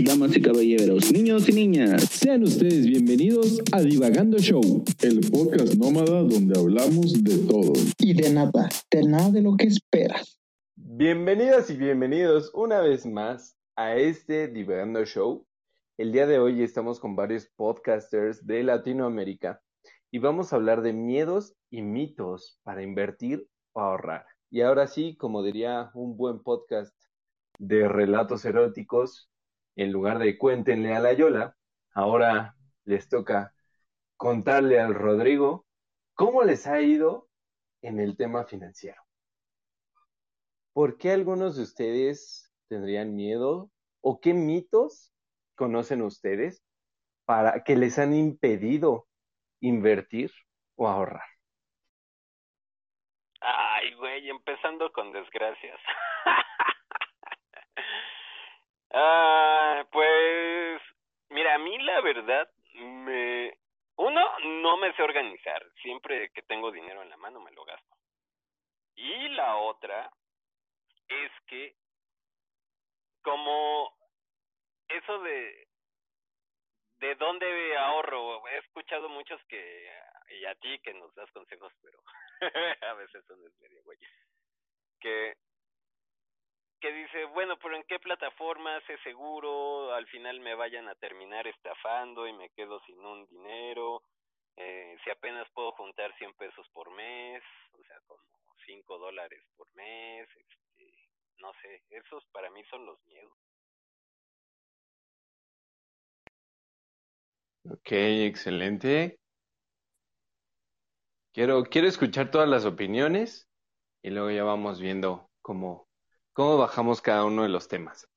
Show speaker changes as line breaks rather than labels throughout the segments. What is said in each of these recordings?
damas y caballeros, niños y niñas.
Sean ustedes bienvenidos a Divagando Show,
el podcast nómada donde hablamos de todo.
Y de nada, de nada de lo que esperas.
Bienvenidas y bienvenidos una vez más a este Divagando Show. El día de hoy estamos con varios podcasters de Latinoamérica y vamos a hablar de miedos y mitos para invertir o ahorrar. Y ahora sí, como diría un buen podcast de relatos eróticos, en lugar de cuéntenle a la Yola, ahora les toca contarle al Rodrigo cómo les ha ido en el tema financiero. ¿Por qué algunos de ustedes tendrían miedo o qué mitos conocen ustedes para que les han impedido invertir o ahorrar?
Ay, güey, empezando con desgracias. Ah, pues, mira, a mí la verdad, me... uno, no me sé organizar. Siempre que tengo dinero en la mano me lo gasto. Y la otra es que, como eso de de dónde ahorro, he escuchado muchos que, y a ti que nos das consejos, pero a veces son es medio güey, que que dice, bueno, pero ¿en qué plataformas es seguro? Al final me vayan a terminar estafando y me quedo sin un dinero. Eh, si apenas puedo juntar 100 pesos por mes, o sea, como 5 dólares por mes, este, no sé, esos para mí son los miedos.
Ok, excelente. Quiero, quiero escuchar todas las opiniones y luego ya vamos viendo cómo, ¿Cómo bajamos cada uno de los temas?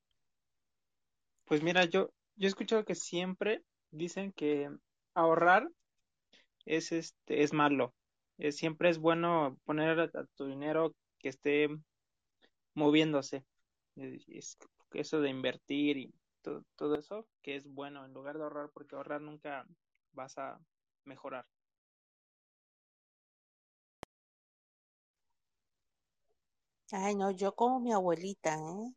Pues mira, yo, yo he escuchado que siempre dicen que ahorrar es este es malo. siempre es bueno poner a, tu dinero que esté moviéndose. Es, eso de invertir y todo eso, que es bueno en lugar de ahorrar, porque ahorrar nunca vas a mejorar.
Ay, no, yo como mi abuelita, ¿eh?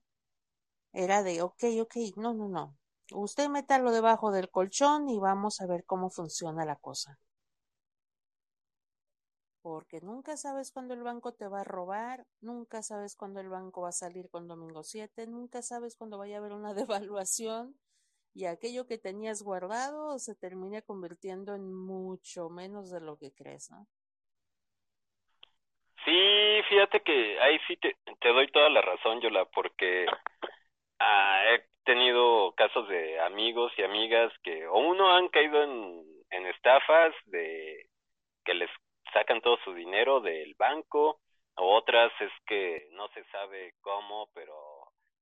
Era de, ok, ok, no, no, no. Usted métalo debajo del colchón y vamos a ver cómo funciona la cosa. Porque nunca sabes cuándo el banco te va a robar, nunca sabes cuándo el banco va a salir con domingo 7, nunca sabes cuándo vaya a haber una devaluación y aquello que tenías guardado se termina convirtiendo en mucho menos de lo que crees, ¿no?
Sí, fíjate que ahí sí te, doy toda la razón, Yola, porque ah, he tenido casos de amigos y amigas que o uno han caído en, en estafas de que les sacan todo su dinero del banco, o otras es que no se sabe cómo, pero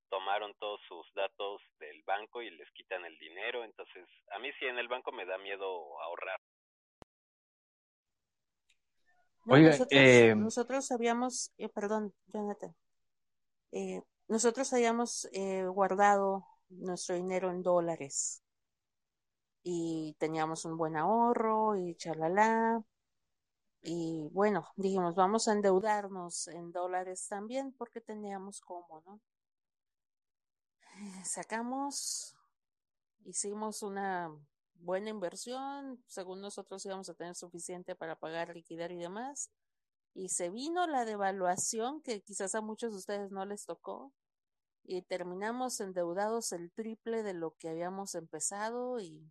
tomaron todos sus datos del banco y les quitan el dinero, entonces a mí sí en el banco me da miedo ahorrar
nosotros, eh, nosotros habíamos, eh, perdón, Jonathan, eh, nosotros habíamos eh, guardado nuestro dinero en dólares y teníamos un buen ahorro y chalala. Y bueno, dijimos, vamos a endeudarnos en dólares también porque teníamos como, ¿no? Sacamos, hicimos una buena inversión, según nosotros íbamos a tener suficiente para pagar, liquidar y demás. Y se vino la devaluación que quizás a muchos de ustedes no les tocó y terminamos endeudados el triple de lo que habíamos empezado y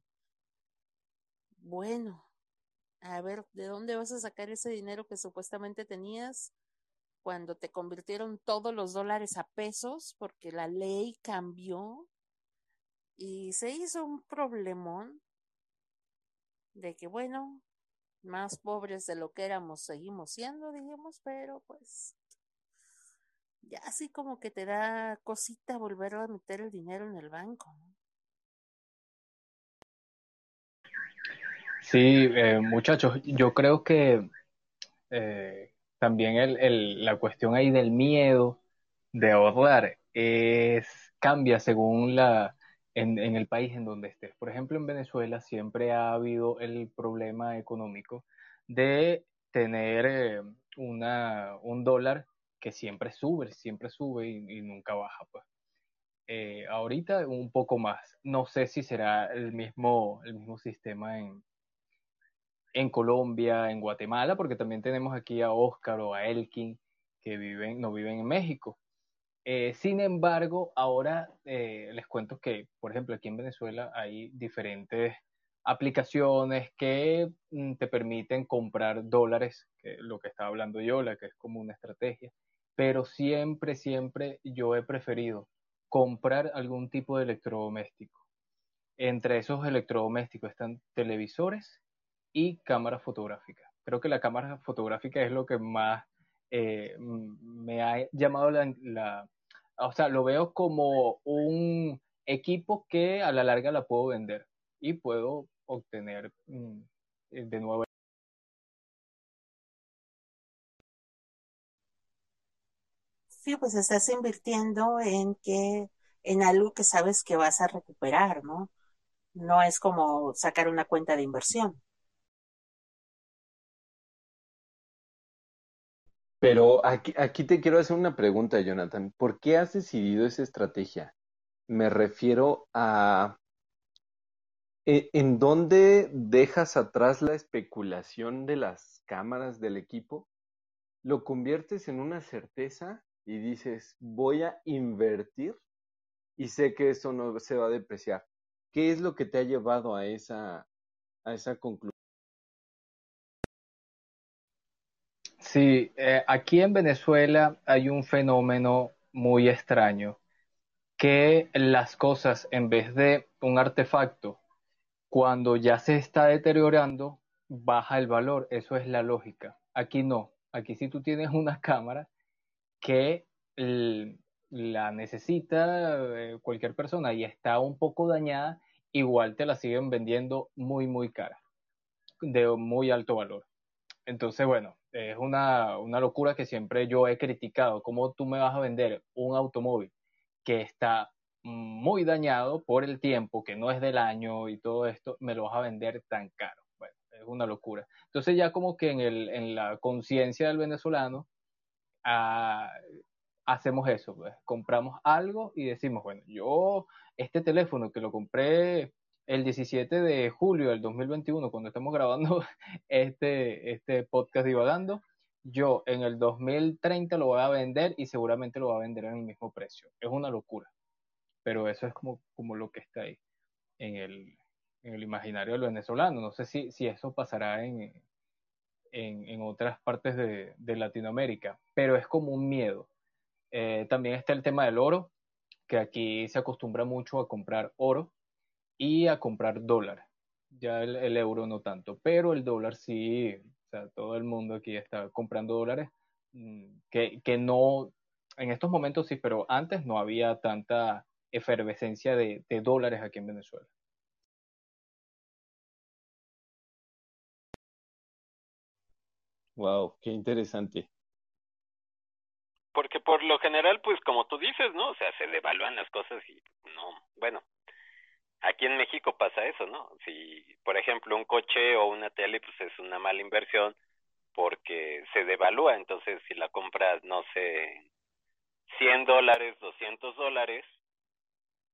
bueno, a ver, ¿de dónde vas a sacar ese dinero que supuestamente tenías cuando te convirtieron todos los dólares a pesos porque la ley cambió y se hizo un problemón de que bueno, más pobres de lo que éramos seguimos siendo, digamos, pero pues ya así como que te da cosita volver a meter el dinero en el banco.
Sí, eh, muchachos, yo creo que eh, también el, el, la cuestión ahí del miedo de ahorrar es cambia según la, en, en, el país en donde estés. Por ejemplo, en Venezuela siempre ha habido el problema económico de tener eh, una, un dólar que siempre sube, siempre sube y, nunca baja. Pues. Eh, ahorita un poco más. No sé si será el mismo, el mismo sistema en, en Colombia, en Guatemala, porque también tenemos aquí a Oscar o a Elkin que viven, no viven en México. Eh, sin embargo, ahora eh, les cuento que, por ejemplo, aquí en Venezuela hay diferentes aplicaciones que mm, te permiten comprar dólares, que lo que estaba hablando yo, la que es como una estrategia, pero siempre, siempre yo he preferido comprar algún tipo de electrodoméstico. Entre esos electrodomésticos están televisores y cámaras fotográficas. Creo que la cámara fotográfica es lo que más eh, me ha llamado la, o sea, lo veo como un equipo que a la larga la puedo vender y puedo obtener mm, de nuevo.
Sí, pues estás invirtiendo en que, en algo que sabes que vas a recuperar, ¿no? No es como sacar una cuenta de inversión.
Pero aquí, te quiero hacer una pregunta, Jonathan. ¿Por qué has decidido esa estrategia? Me refiero a ¿e- ¿en dónde dejas atrás la especulación de las cámaras del equipo? ¿Lo conviertes en una certeza y dices, voy a invertir y sé que eso no se va a depreciar? ¿Qué es lo que te ha llevado a esa, a esa conclusión?
Sí, eh, aquí en Venezuela hay un fenómeno muy extraño, que las cosas, en vez de un artefacto, cuando ya se está deteriorando, baja el valor. Eso es la lógica. Aquí no. Aquí si tú tienes una cámara que la necesita eh, cualquier persona y está un poco dañada, igual te la siguen vendiendo muy, muy cara, de muy alto valor. Entonces, bueno, es una, una locura que siempre yo he criticado. ¿Cómo tú me vas a vender un automóvil que está muy dañado por el tiempo, que no es del año y todo esto, me lo vas a vender tan caro? Bueno, es una locura. Entonces ya como que en, el, en la conciencia del venezolano ah, hacemos eso, pues, compramos algo y decimos, bueno, yo este teléfono que lo compré el 17 de julio del 2021, cuando estamos grabando este, este podcast divagando, yo en el 2030 lo voy a vender y seguramente lo voy a vender en el mismo precio. Es una locura, pero eso es como, como lo que está ahí en el, en el imaginario del venezolano. No sé si, si eso pasará en, en, en otras partes de, de, Latinoamérica, pero es como un miedo. Eh, también está el tema del oro, que aquí se acostumbra mucho a comprar oro y a comprar dólar. Ya el, el, euro no tanto, pero el dólar sí, o sea, todo el mundo aquí está comprando dólares, mm, que, que no, en estos momentos sí, pero antes no había tanta efervescencia de, de dólares aquí en Venezuela.
Wow, qué interesante.
Porque por lo general, pues como tú dices, ¿no? O sea, se devalúan las cosas y no, bueno, aquí en México pasa eso, ¿no? Si, por ejemplo, un coche o una tele, pues es una mala inversión porque se devalúa, entonces si la compras, no sé, 100 dólares, 200 dólares,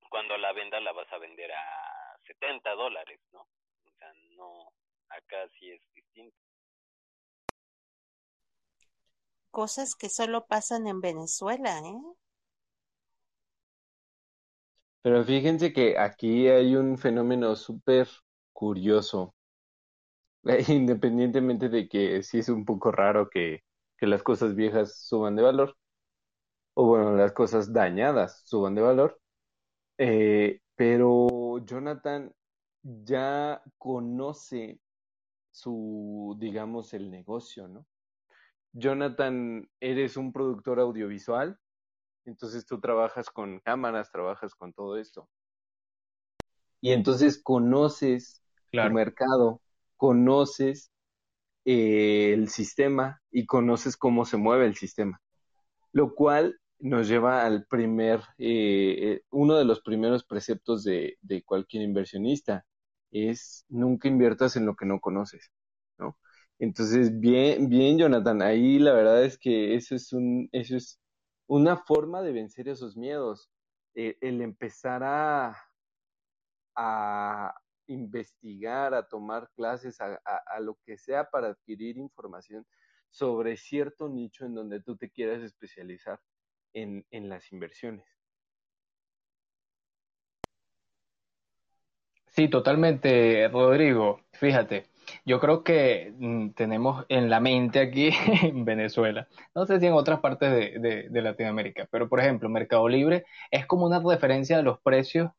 cuando la venda la vas a vender a 70 dólares, ¿no? O sea, no, acá sí es distinto.
Cosas que solo pasan en Venezuela, ¿eh?
Pero fíjense que aquí hay un fenómeno súper curioso. Independientemente de que sí es un poco raro que, que las cosas viejas suban de valor, o bueno, las cosas dañadas suban de valor, eh, pero Jonathan ya conoce su, digamos, el negocio, ¿no? Jonathan, eres un productor audiovisual, entonces tú trabajas con cámaras, trabajas con todo esto. Y entonces conoces claro. tu mercado, conoces eh, el sistema y conoces cómo se mueve el sistema. Lo cual nos lleva al primer, eh, uno de los primeros preceptos de, de cualquier inversionista, es nunca inviertas en lo que no conoces, ¿no? Entonces, bien, bien, Jonathan, ahí la verdad es que eso es un, eso es una forma de vencer esos miedos. eh, el empezar a, a investigar, a tomar clases, a, a, lo que sea para adquirir información sobre cierto nicho en donde tú te quieras especializar en, en las inversiones.
Sí, totalmente, Rodrigo. Fíjate, yo creo que mm, tenemos en la mente aquí en Venezuela, no sé si en otras partes de, de, Latinoamérica, pero por ejemplo, Mercado Libre es como una referencia de los precios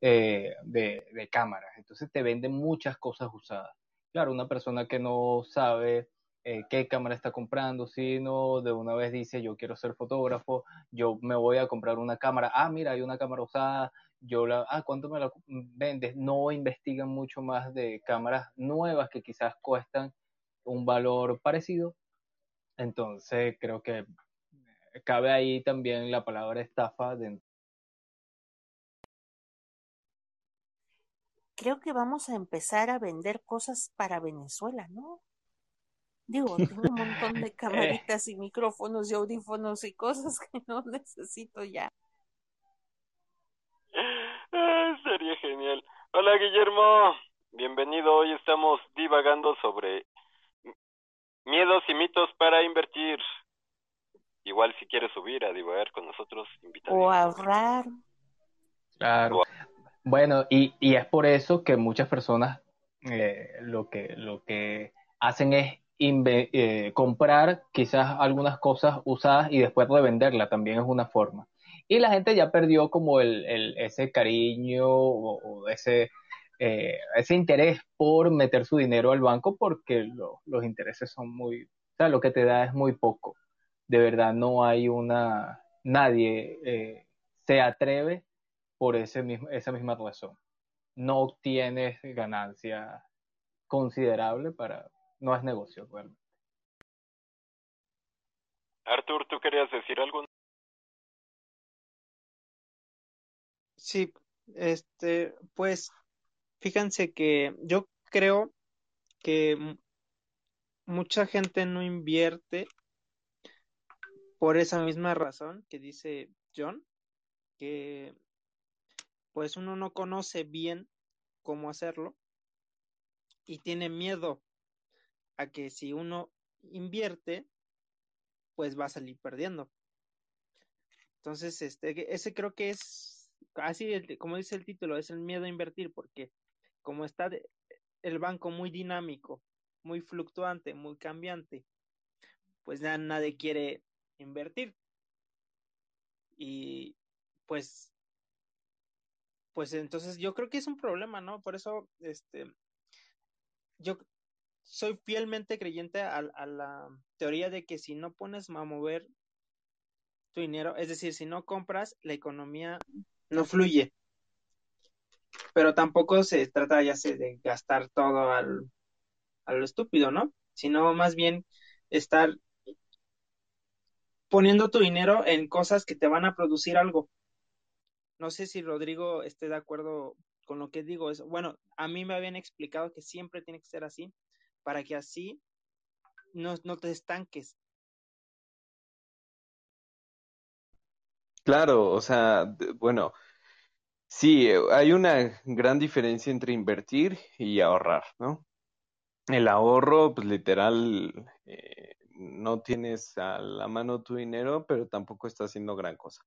eh, de, de cámaras. Entonces te venden muchas cosas usadas. Claro, una persona que no sabe eh, qué cámara está comprando, sino de una vez dice yo quiero ser fotógrafo, yo me voy a comprar una cámara, ah, mira, hay una cámara usada, yo la, ah, ¿cuánto me la vendes? No investigan mucho más de cámaras nuevas que quizás cuestan un valor parecido. Entonces creo que cabe ahí también la palabra estafa dentro.
Creo que vamos a empezar a vender cosas para Venezuela, ¿no? Digo, tengo un montón de camaritas y micrófonos y audífonos y cosas que no necesito ya.
sería genial. Hola Guillermo, bienvenido. Hoy estamos divagando sobre miedos y mitos para invertir. Igual si quieres subir a divagar con nosotros, invítame.
O ahorrar.
Claro. Bueno, y, y es por eso que muchas personas eh, lo que lo que hacen es eh, comprar quizás algunas cosas usadas y después revenderla también es una forma. Y la gente ya perdió como el, el ese cariño o, ese, eh, ese interés por meter su dinero al banco porque los intereses son muy, o sea, lo que te da es muy poco. De verdad no hay una, nadie eh, se atreve por ese mismo, esa misma razón. No obtienes ganancia considerable para, no es negocio realmente.
Artur, ¿tú querías decir algo?
Sí, este, pues, fíjense que yo creo que mucha gente no invierte por esa misma razón que dice John, que pues uno no conoce bien cómo hacerlo y tiene miedo a que si uno invierte, pues va a salir perdiendo. Entonces, este, ese creo que es, así como dice el título, es el miedo a invertir, porque como está el banco muy dinámico, muy fluctuante, muy cambiante, pues nadie quiere invertir. Y pues, pues entonces yo creo que es un problema, ¿no? Por eso, este, yo soy fielmente creyente a, la teoría de que si no pones a mover tu dinero, es decir, si no compras, la economía no fluye. Pero tampoco se trata ya sé, de gastar todo al, a lo estúpido, ¿no? Sino más bien estar poniendo tu dinero en cosas que te van a producir algo. No sé si Rodrigo esté de acuerdo con lo que digo. Bueno, a mí me habían explicado que siempre tiene que ser así, para que así no, no te estanques.
Claro, o sea, bueno, sí, hay una gran diferencia entre invertir y ahorrar, ¿no? El ahorro, pues literal, eh, no tienes a la mano tu dinero, pero tampoco está haciendo gran cosa.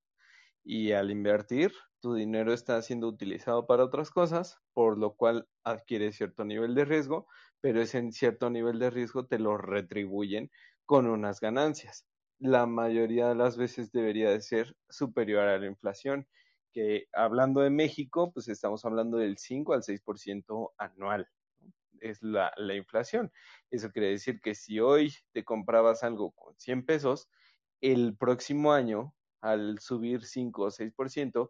Y al invertir, tu dinero está siendo utilizado para otras cosas, por lo cual adquiere cierto nivel de riesgo, pero ese cierto nivel de riesgo te lo retribuyen con unas ganancias. La mayoría de las veces debería de ser superior a la inflación, que hablando de México, pues estamos hablando del 5 al 6% anual. Es la, la inflación. Eso quiere decir que si hoy te comprabas algo con 100 pesos, el próximo año, al subir 5 o 6%,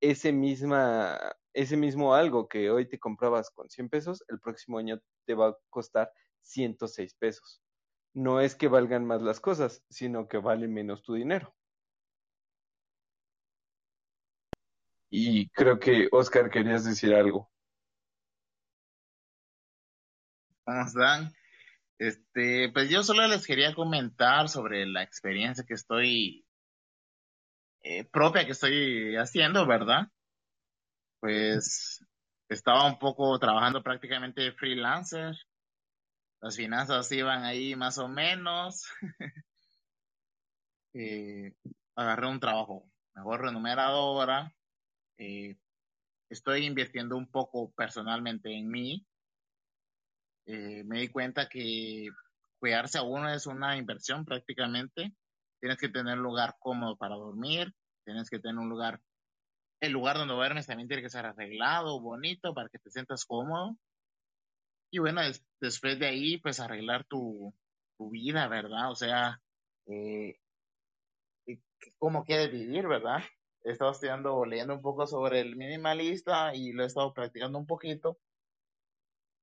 ese, misma, ese mismo algo que hoy te comprabas con 100 pesos, el próximo año te va a costar 106 pesos. No es que valgan más las cosas, sino que vale menos tu dinero. Y creo que, Oscar, querías decir algo.
¿Cómo están? Este, pues yo solo les quería comentar sobre la experiencia que estoy eh, propia que estoy haciendo, ¿verdad? Pues estaba un poco trabajando prácticamente freelancer. Las finanzas iban ahí más o menos. Eh, agarré un trabajo mejor remunerado ahora. Eh, estoy invirtiendo un poco personalmente en mí. Eh, me di cuenta que cuidarse a uno es una inversión prácticamente. Tienes que tener un lugar cómodo para dormir, tienes que tener un lugar, el lugar donde duermes también tiene que ser arreglado, bonito, para que te sientas cómodo. Y bueno, después de ahí, pues arreglar tu, tu vida, ¿verdad? O sea, eh, cómo quieres vivir, ¿verdad? He estado estudiando, leyendo un poco sobre el minimalista y lo he estado practicando un poquito.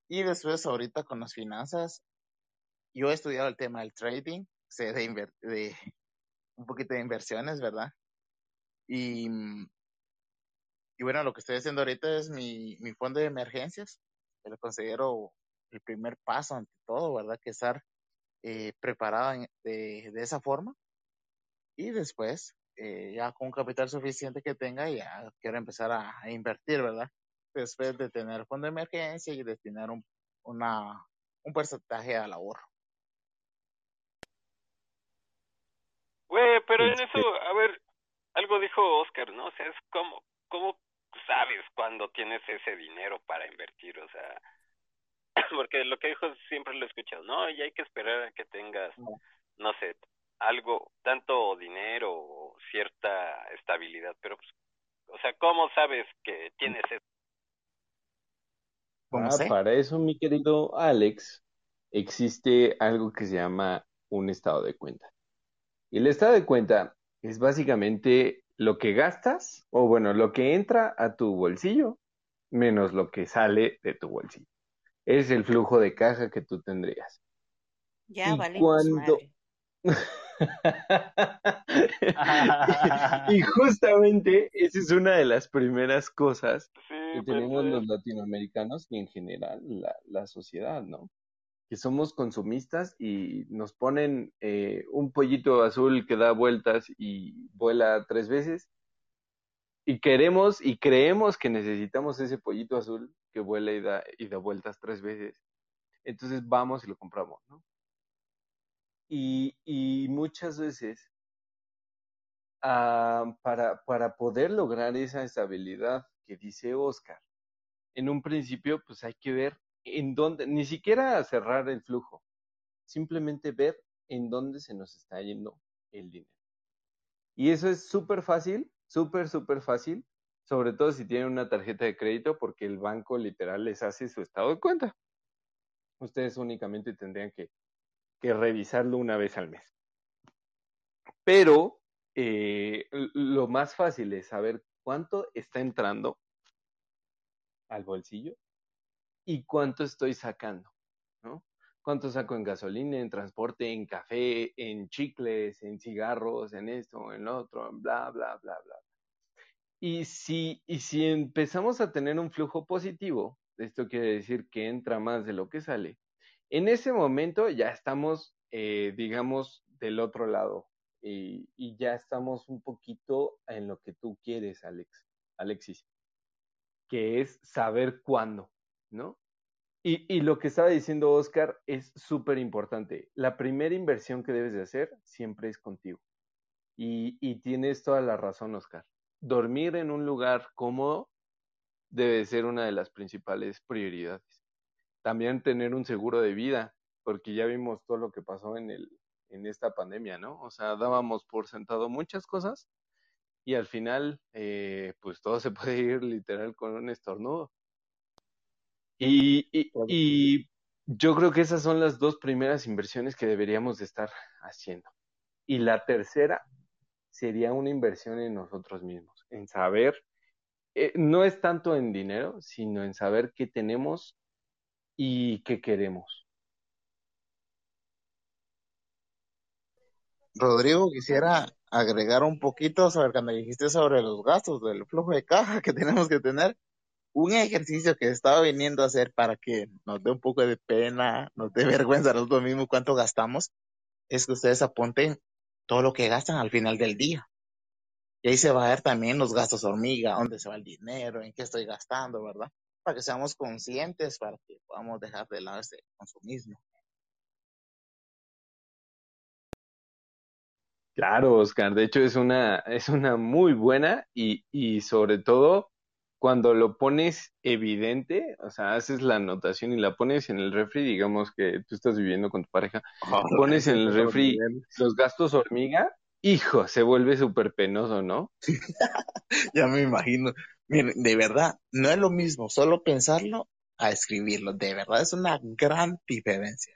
Y después, ahorita con las finanzas, yo he estudiado el tema del trading, sé de, de un poquito de inversiones, ¿verdad? Y, y bueno, lo que estoy haciendo ahorita es mi, mi fondo de emergencias, que lo considero el primer paso ante todo, ¿verdad? Que estar eh, preparado de, de esa forma y después, eh, ya con capital suficiente que tenga, ya quiero empezar a, invertir, ¿verdad? Después de tener fondo de emergencia y destinar un, una, un porcentaje al ahorro.
Güey, pero en eso, a ver, algo dijo Oscar, ¿no? O sea, es como, ¿cómo sabes cuándo tienes ese dinero para invertir? O sea, porque lo que dijo siempre lo he escuchado, ¿no? Y hay que esperar a que tengas, no sé, algo, tanto dinero o cierta estabilidad, pero pues, o sea, ¿cómo sabes que tienes eso?
Ah, para eso, mi querido Alex, existe algo que se llama un estado de cuenta. Y el estado de cuenta es básicamente lo que gastas, o bueno, lo que entra a tu bolsillo, menos lo que sale de tu bolsillo. Es el flujo de caja que tú tendrías.
Ya, vale. Cuando...
y, justamente esa es una de las primeras cosas que pues, tenemos los latinoamericanos y en general la, la, sociedad, ¿no? Que somos consumistas y nos ponen eh, un pollito azul que da vueltas y vuela tres veces y queremos y creemos que necesitamos ese pollito azul que vuela y da, y da vueltas tres veces. Entonces vamos y lo compramos, ¿no? Y, y muchas veces, ah, para, para poder lograr esa estabilidad que dice Oscar, en un principio, pues hay que ver en dónde, ni siquiera cerrar el flujo, simplemente ver en dónde se nos está yendo el dinero. Y eso es súper fácil, súper, súper fácil, sobre todo si tienen una tarjeta de crédito, porque el banco literal les hace su estado de cuenta. Ustedes únicamente tendrían que revisarlo una vez al mes. Pero eh, lo más fácil es saber cuánto está entrando al bolsillo y cuánto estoy sacando, ¿no? Cuánto saco en gasolina, en transporte, en café, en chicles, en cigarros, en esto, en lo otro, bla, bla, bla, bla. Y si, y si empezamos a tener un flujo positivo, esto quiere decir que entra más de lo que sale, en ese momento ya estamos, eh, digamos, del otro lado y, ya estamos un poquito en lo que tú quieres, Alex, Alexis, que es saber cuándo, Y, lo que estaba diciendo Oscar es súper importante. La primera inversión que debes de hacer siempre es contigo. Y, tienes toda la razón, Oscar. Dormir en un lugar cómodo debe ser una de las principales prioridades también tener un seguro de vida, porque ya vimos todo lo que pasó en esta pandemia, ¿no? O sea, dábamos por sentado muchas cosas y al final, eh, pues todo se puede ir literal con un estornudo. Y, y, y yo creo que esas son las dos primeras inversiones que deberíamos de estar haciendo. Y la tercera sería una inversión en nosotros mismos, en saber, eh, no es tanto en dinero, sino en saber qué tenemos y qué queremos.
Rodrigo, quisiera agregar un poquito sobre cuando dijiste sobre los gastos del flujo de caja que tenemos que tener. Un ejercicio que estaba viniendo a hacer para que nos dé un poco de pena, nos dé vergüenza nosotros mismos cuánto gastamos, es que ustedes apunten todo lo que gastan al final del día. Y ahí se va a ver también los gastos hormiga, dónde se va el dinero, en qué estoy gastando, ¿verdad? Para que seamos conscientes, para que podamos dejar de lado ese consumismo.
Claro, Oscar, de hecho es una, es una muy buena y, y sobre todo cuando lo pones evidente, o sea, haces la anotación y la pones en el refri, digamos que tú estás viviendo con tu pareja, pones en el refri los gastos hormiga, hijo, se vuelve súper penoso, ¿no?
ya me imagino. Miren, de verdad, no es lo mismo solo pensarlo a escribirlo. De verdad, es una gran diferencia.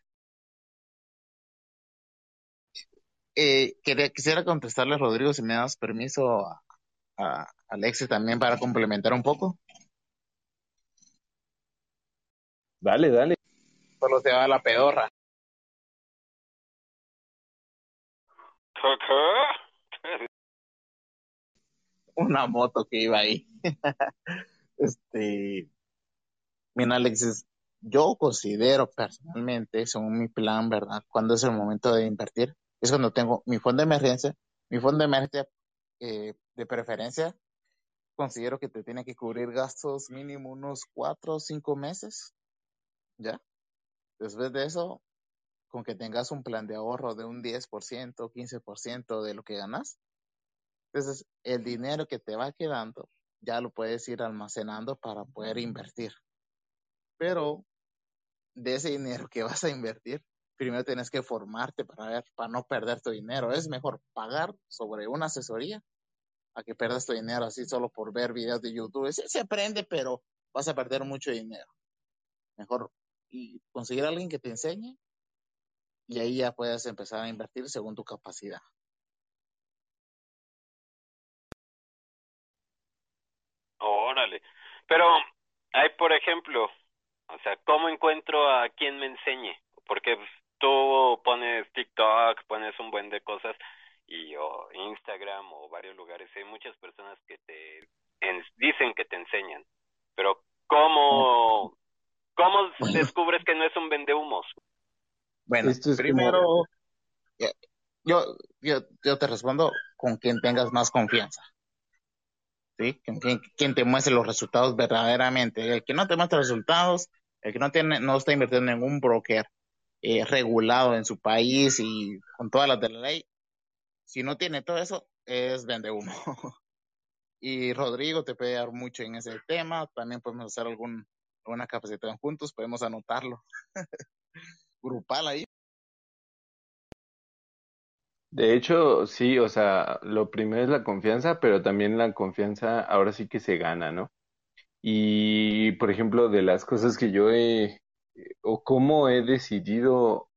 Eh, quería, quisiera contestarle, Rodrigo, si me das permiso a, a Alexis también para complementar un poco.
Dale, dale.
Solo se va la pedorra. Una moto que iba ahí. este, bien, Alexis, yo considero personalmente, según mi plan, ¿verdad? Cuando es el momento de invertir, es cuando tengo mi fondo de emergencia. Mi fondo de emergencia, eh, de preferencia, considero que te tiene que cubrir gastos mínimo unos cuatro o cinco meses. ¿Ya? Después de eso, con que tengas un plan de ahorro de un 10%, 15% de lo que ganas, entonces el dinero que te va quedando ya lo puedes ir almacenando para poder invertir. Pero de ese dinero que vas a invertir, primero tienes que formarte para ver, para no perder tu dinero. Es mejor pagar sobre una asesoría a que pierdas tu dinero así solo por ver videos de YouTube. Sí, se aprende, pero vas a perder mucho dinero. Mejor y conseguir a alguien que te enseñe y ahí ya puedes empezar a invertir según tu capacidad.
Órale. Pero hay, por ejemplo, o sea, ¿cómo encuentro a quien me enseñe? Porque pues, tú pones TikTok, pones un buen de cosas y o Instagram o varios lugares hay muchas personas que te dicen que te enseñan, pero ¿cómo cómo descubres que no es un vendehumos?
Bueno, primero yo, yo yo te respondo con quien tengas más confianza. ¿Sí? Quien, quien te muestre los resultados verdaderamente. El que no te muestra resultados, el que no tiene no está invirtiendo en un broker eh, regulado en su país y con todas las de la ley, si no tiene todo eso, es vende humo. y Rodrigo te puede dar mucho en ese tema. También podemos hacer algún, alguna capacitación juntos, podemos anotarlo. Grupal ahí.
De hecho, sí, o sea, lo primero es la confianza, pero también la confianza ahora sí que se gana, ¿no? Y, por ejemplo, de las cosas que yo he, o cómo he decidido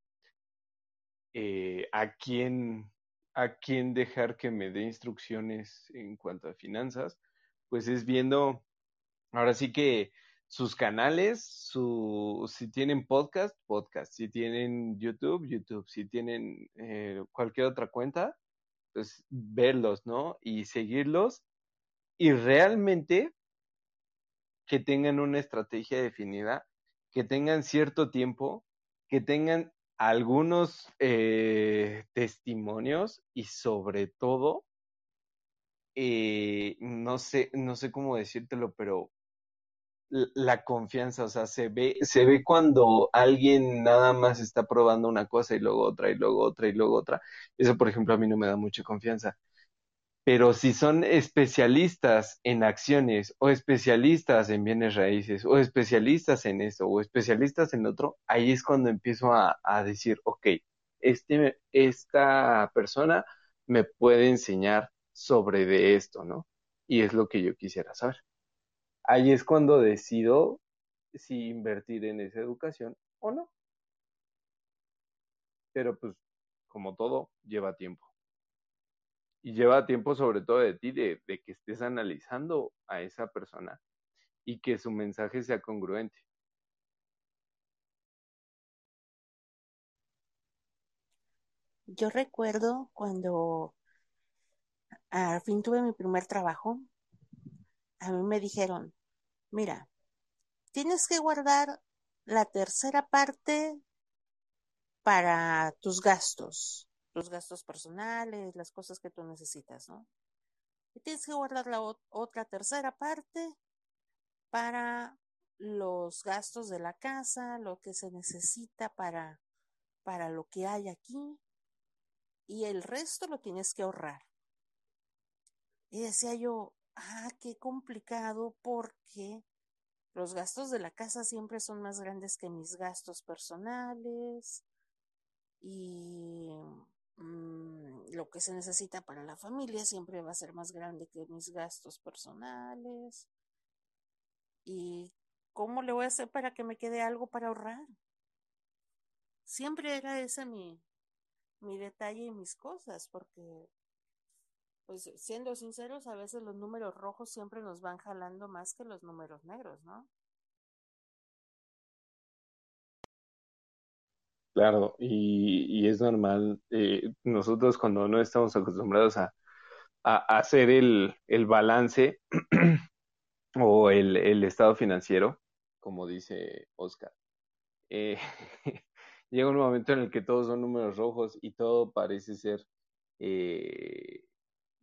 eh, a quién a quién dejar que me dé instrucciones en cuanto a finanzas, pues es viendo, ahora sí que sus canales, su, si tienen podcast, podcast, si tienen YouTube, YouTube, si tienen eh, cualquier otra cuenta, pues verlos, ¿no? Y seguirlos y realmente que tengan una estrategia definida, que tengan cierto tiempo, que tengan algunos eh, testimonios y sobre todo, eh, no sé, no sé cómo decírtelo, pero la confianza, o sea, se ve, se ve cuando alguien nada más está probando una cosa y luego otra y luego otra y luego otra. Eso, por ejemplo, a mí no me da mucha confianza. Pero si son especialistas en acciones o especialistas en bienes raíces o especialistas en eso o especialistas en otro, ahí es cuando empiezo a, a decir, ok, este, esta persona me puede enseñar sobre de esto, ¿no? Y es lo que yo quisiera saber. Ahí es cuando decido si invertir en esa educación o no. Pero pues, como todo, lleva tiempo y lleva tiempo sobre todo de ti, de, de, que estés analizando a esa persona y que su mensaje sea congruente.
Yo recuerdo cuando al fin tuve mi primer trabajo, a mí me dijeron, mira, tienes que guardar la tercera parte para tus gastos los gastos personales, las cosas que tú necesitas, ¿no? Y tienes que guardar la ot- otra tercera parte para los gastos de la casa, lo que se necesita para, para lo que hay aquí. Y el resto lo tienes que ahorrar. Y decía yo, ah, qué complicado porque los gastos de la casa siempre son más grandes que mis gastos personales y mm, lo que se necesita para la familia siempre va a ser más grande que mis gastos personales. ¿Y cómo le voy a hacer para que me quede algo para ahorrar? Siempre era ese mi, mi detalle y mis cosas, porque pues siendo sinceros, a veces los números rojos siempre nos van jalando más que los números negros, ¿no?
Claro, y, y es normal. eh, nosotros cuando no estamos acostumbrados a, a- hacer el, el balance o el, el estado financiero, como dice Oscar, eh, llega un momento en el que todos son números rojos y todo parece ser eh,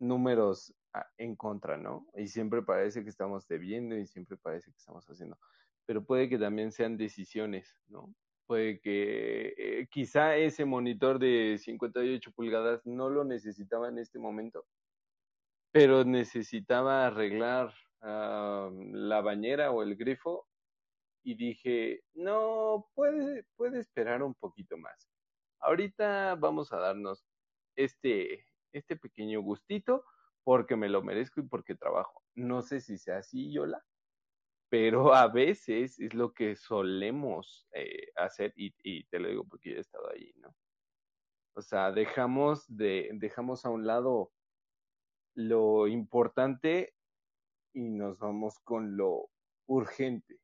números en contra, ¿no? Y siempre parece que estamos debiendo y siempre parece que estamos haciendo. Pero puede que también sean decisiones, ¿no? Puede que eh, quizá ese monitor de 58 pulgadas no lo necesitaba en este momento, pero necesitaba arreglar ah, la bañera o el grifo y dije, no, puede, puede esperar un poquito más. Ahorita vamos a darnos este, este pequeño gustito porque me lo merezco y porque trabajo. No sé si sea así, Yola, pero a veces es lo que solemos eh, hacer y, te lo digo porque yo he estado ahí, ¿no? O sea, dejamos de, dejamos a un lado lo importante y nos vamos con lo urgente.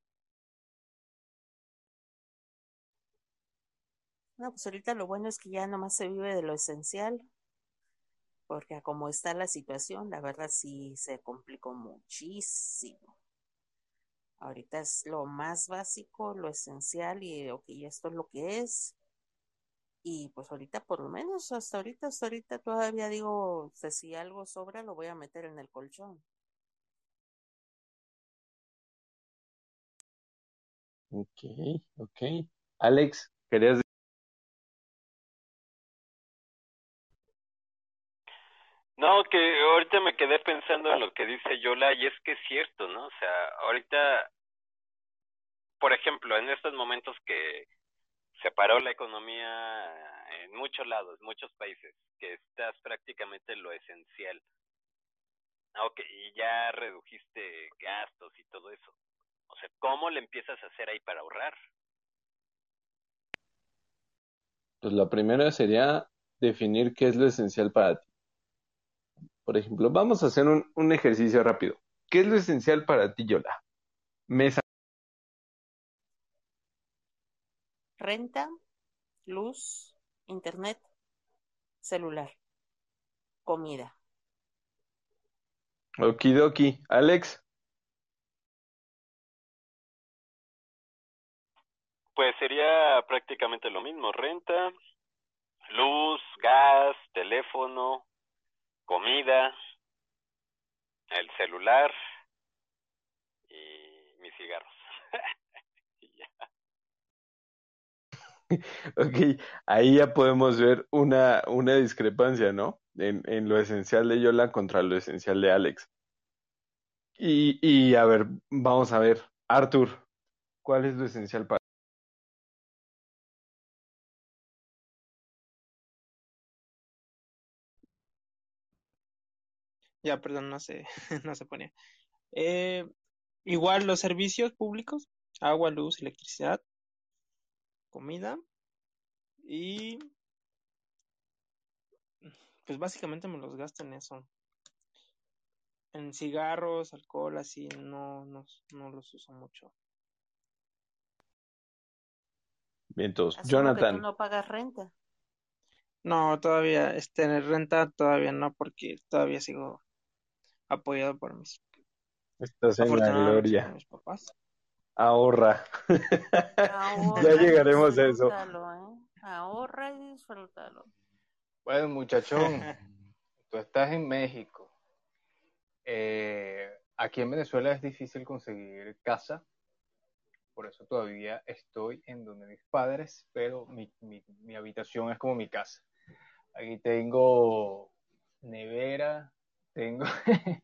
No, pues ahorita lo bueno es que ya nomás se vive de lo esencial, porque como está la situación, la verdad sí se complicó muchísimo. Ahorita es lo más básico, lo esencial y ok, esto es lo que es. Y pues ahorita por lo menos hasta ahorita, hasta ahorita todavía digo, si algo sobra lo voy a meter en el colchón.
Ok, ok. Alex, ¿querías
No, que ahorita me quedé pensando en lo que dice Yola y es que es cierto, ¿no? O sea, ahorita, por ejemplo, en estos momentos que se paró la economía en muchos lados, muchos países, que estás prácticamente en lo esencial. Ok, y ya redujiste gastos y todo eso. O sea, ¿cómo le empiezas a hacer ahí para ahorrar?
Pues la primera sería definir qué es lo esencial para ti. Por ejemplo, vamos a hacer un, un ejercicio rápido. ¿Qué es lo esencial para ti, Yola? Mesa.
Renta, luz, internet, celular, comida.
Okidoki. Alex,
Pues sería prácticamente lo mismo, renta, luz, gas, teléfono, comida, el celular y mis cigarros.
Ok, ahí ya podemos ver una, una discrepancia, ¿no? En, en lo esencial de Yola contra lo esencial de Alex. Y, y a ver, vamos a ver, Arthur, ¿cuál es lo esencial para
Ya, perdón, no se, no se ponía. Eh, igual los servicios públicos, agua, luz, electricidad, comida y pues básicamente me los gasto en eso. En cigarros, alcohol, así, no, no, no los uso mucho.
Bien, todos.
Asumo que tú
Jonathan,
no pagas renta.
No, todavía, este, en renta todavía no, porque todavía sigo apoyado por mis,
estás en la
por
gloria.
mis papás.
Ahorra.
Ahorra
Ya
y
llegaremos a eso.
¿eh? Ahorra y disfrútalo.
Bueno, muchachón, tú estás en México. Eh, aquí en Venezuela es difícil conseguir casa, por eso todavía estoy en donde mis padres, pero mi, mi, mi habitación es como mi casa. Aquí tengo nevera, tengo,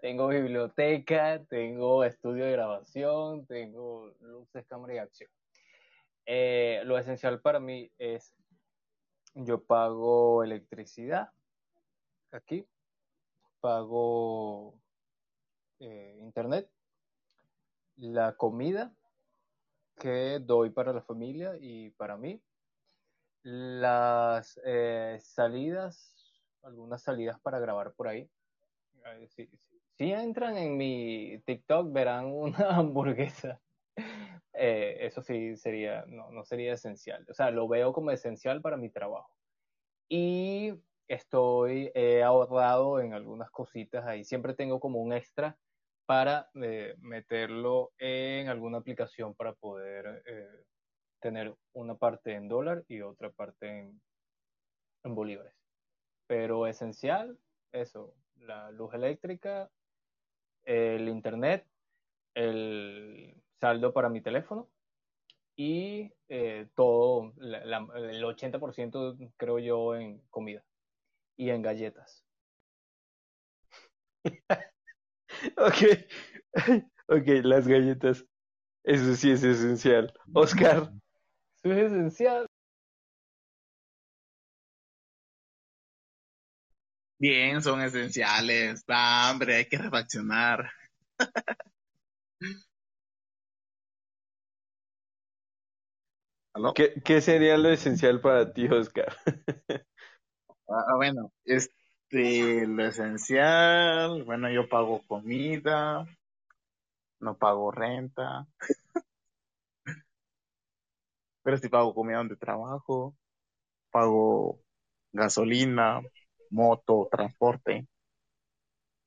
tengo biblioteca, tengo estudio de grabación, tengo luces, cámara y acción. Eh, lo esencial para mí es, yo pago electricidad aquí, pago eh, internet, la comida que doy para la familia y para mí, las eh, salidas, algunas salidas para grabar por ahí. Si, si- si entran en mi TikTok verán una hamburguesa. Eh, eso sí sería, no, no sería esencial. O sea, lo veo como esencial para mi trabajo. Y estoy, ahorrado en algunas cositas ahí. Siempre tengo como un extra para eh, meterlo en alguna aplicación para poder eh, tener una parte en dólar y otra parte en, en bolívares. Pero esencial, eso, la luz eléctrica, el internet, el saldo para mi teléfono y eh, todo, la- la- el 80% creo yo en comida y en galletas.
Ok, ok, las galletas. Eso sí es esencial. Oscar,
Eso es esencial.
Bien, son esenciales. Da hambre, hay que refaccionar. ¿Aló?
¿qué, qué sería lo esencial para ti, Oscar?
Ah, bueno, este, lo esencial, bueno, yo pago comida, no pago renta, pero sí pago comida donde trabajo, pago gasolina, moto, transporte.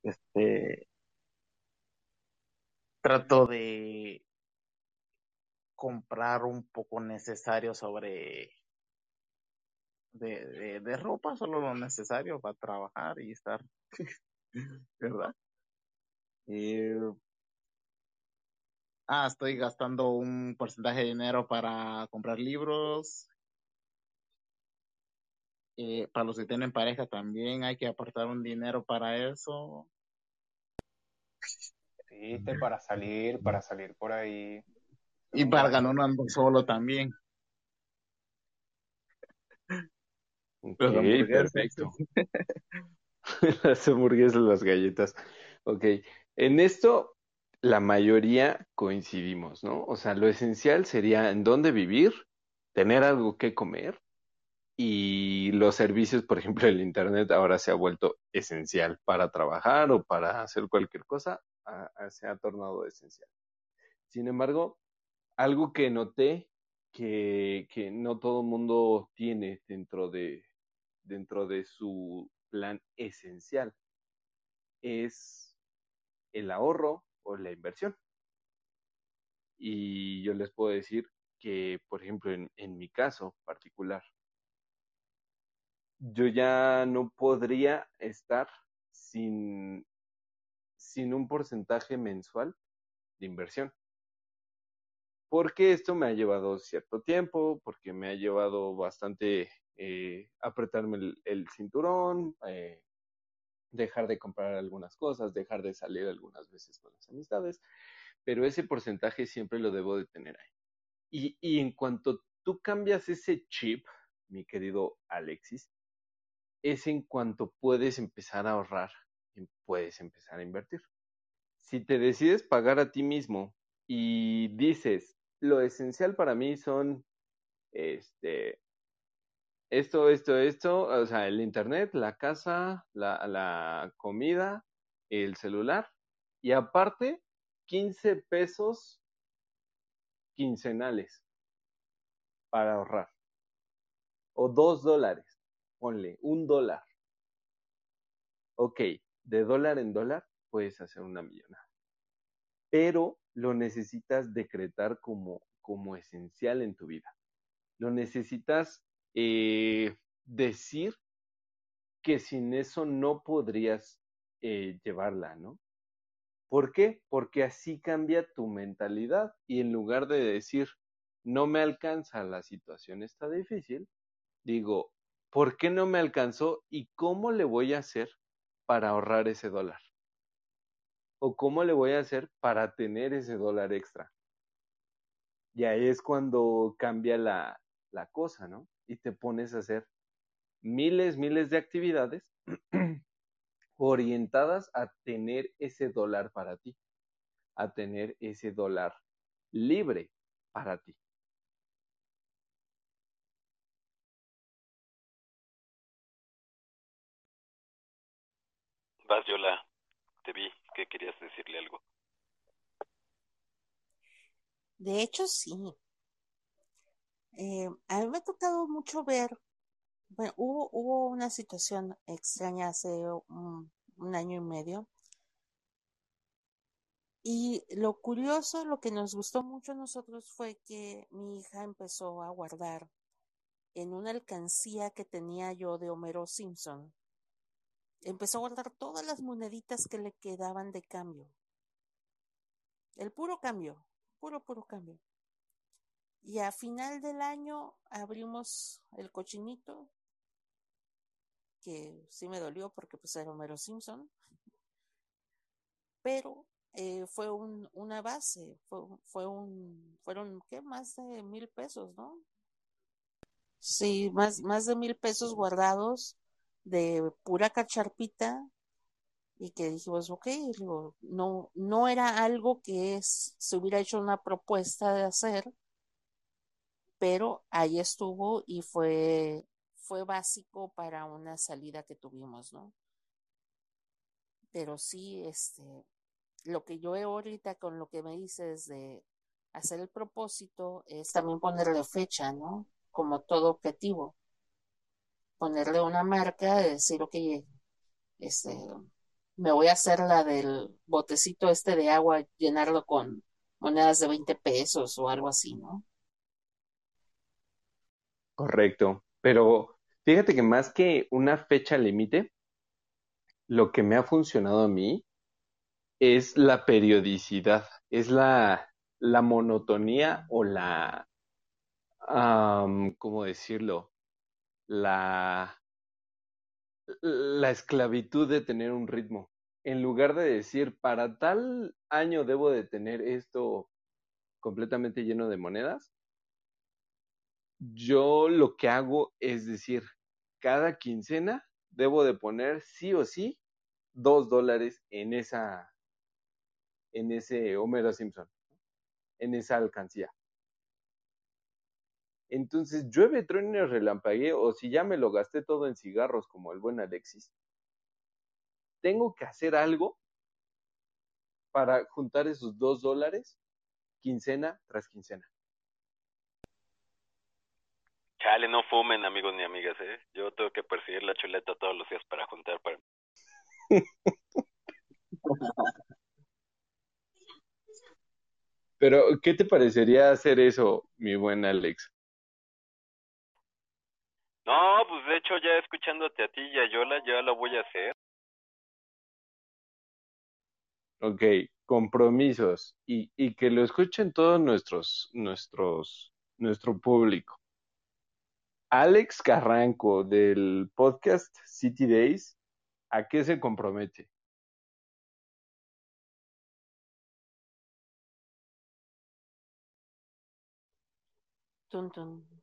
Este, trato de comprar un poco necesario sobre de, de, ropa, solo lo necesario para trabajar y estar, ¿verdad? Eh, ah, estoy gastando un porcentaje de dinero para comprar libros. Eh, para los que tienen pareja también hay que apartar un dinero para eso.
¿Viste? Para salir, para salir por ahí.
Y para ganar no ando solo también.
Ok,
Los hamburguesas.
perfecto. Las hamburguesas, las galletas. Ok, en esto la mayoría coincidimos, ¿no? O sea, lo esencial sería en dónde vivir, tener algo que comer y los servicios, por ejemplo, el internet ahora se ha vuelto esencial para trabajar o para hacer cualquier cosa, a- a- se ha tornado esencial. Sin embargo, algo que noté que, que no todo el mundo tiene dentro de, dentro de su plan esencial es el ahorro o la inversión. Y yo les puedo decir que, por ejemplo, en, en mi caso particular, yo ya no podría estar sin, sin un porcentaje mensual de inversión. Porque esto me ha llevado cierto tiempo, porque me ha llevado bastante eh, apretarme el, cinturón, eh, dejar de comprar algunas cosas, dejar de salir algunas veces con las amistades, pero ese porcentaje siempre lo debo de tener ahí. Y, y en cuanto tú cambias ese chip, mi querido Alexis, es en cuanto puedes empezar a ahorrar puedes empezar a invertir. Si te decides pagar a ti mismo y dices, lo esencial para mí son este esto, esto, esto, o sea, el internet, la casa, la, la comida, el celular, y aparte, 15 pesos quincenales para ahorrar. O 2 dólares, ponle, un dólar. Ok, de dólar en dólar puedes hacer una millonada. Pero lo necesitas decretar como, como esencial en tu vida. Lo necesitas eh, decir que sin eso no podrías eh, llevarla, ¿no? ¿Por qué? Porque así cambia tu mentalidad y en lugar de decir, no me alcanza, la situación está difícil, digo, ¿por qué no me alcanzó y cómo le voy a hacer para ahorrar ese dólar? ¿O cómo le voy a hacer para tener ese dólar extra? Y ahí es cuando cambia la, la cosa, ¿no? Y te pones a hacer miles, miles de actividades orientadas a tener ese dólar para ti, a tener ese dólar libre para ti.
Vas, Yola. Te vi que querías decirle algo.
De hecho, sí. Eh, a mí me ha tocado mucho ver, bueno, hubo, hubo una situación extraña hace un, un año y medio. Y lo curioso, lo que nos gustó mucho a nosotros fue que mi hija empezó a guardar en una alcancía que tenía yo de Homero Simpson. Empezó a guardar todas las moneditas que le quedaban de cambio. El puro cambio, puro, puro cambio. Y a final del año abrimos el cochinito, que sí me dolió porque pues era Homero Simpson, pero eh, fue un, una base, fue, fue un, fueron, ¿qué? Más de mil pesos, ¿no? Sí, más, más de mil pesos guardados de pura cacharpita y que dijimos, ok, digo, no, no era algo que es, se hubiera hecho una propuesta de hacer, pero ahí estuvo y fue, fue básico para una salida que tuvimos, ¿no? Pero sí, este, lo que yo he ahorita con lo que me dices de hacer el propósito es también ponerle fecha, ¿no? Como todo objetivo. Ponerle una marca, decir, ok, este, me voy a hacer la del botecito este de agua, llenarlo con monedas de 20 pesos o algo así, ¿no?
Correcto. Pero fíjate que más que una fecha límite, lo que me ha funcionado a mí es la periodicidad, es la, la monotonía o la, ¿cómo decirlo? La, la esclavitud de tener un ritmo. En lugar de decir, para tal año debo de tener esto completamente lleno de monedas, yo lo que hago es decir, cada quincena debo de poner sí o sí dos dólares en esa, en ese Homero Simpson, en esa alcancía. Entonces, llueve, truene, relampaguee, o si ya me lo gasté todo en cigarros como el buen Alexis, tengo que hacer algo para juntar esos dos dólares quincena tras quincena.
Chale, no fumen, amigos ni amigas, ¿eh? Yo tengo que perseguir la chuleta todos los días para juntar para...
Pero, ¿qué te parecería hacer eso, mi buen Alex?
No, pues de hecho ya escuchándote a ti y a Yola, ya lo voy a hacer.
Ok, compromisos y, y que lo escuchen todos nuestros, nuestros, nuestro público. Alex Carranco del podcast City Days, ¿a qué se compromete?
Tun, tun.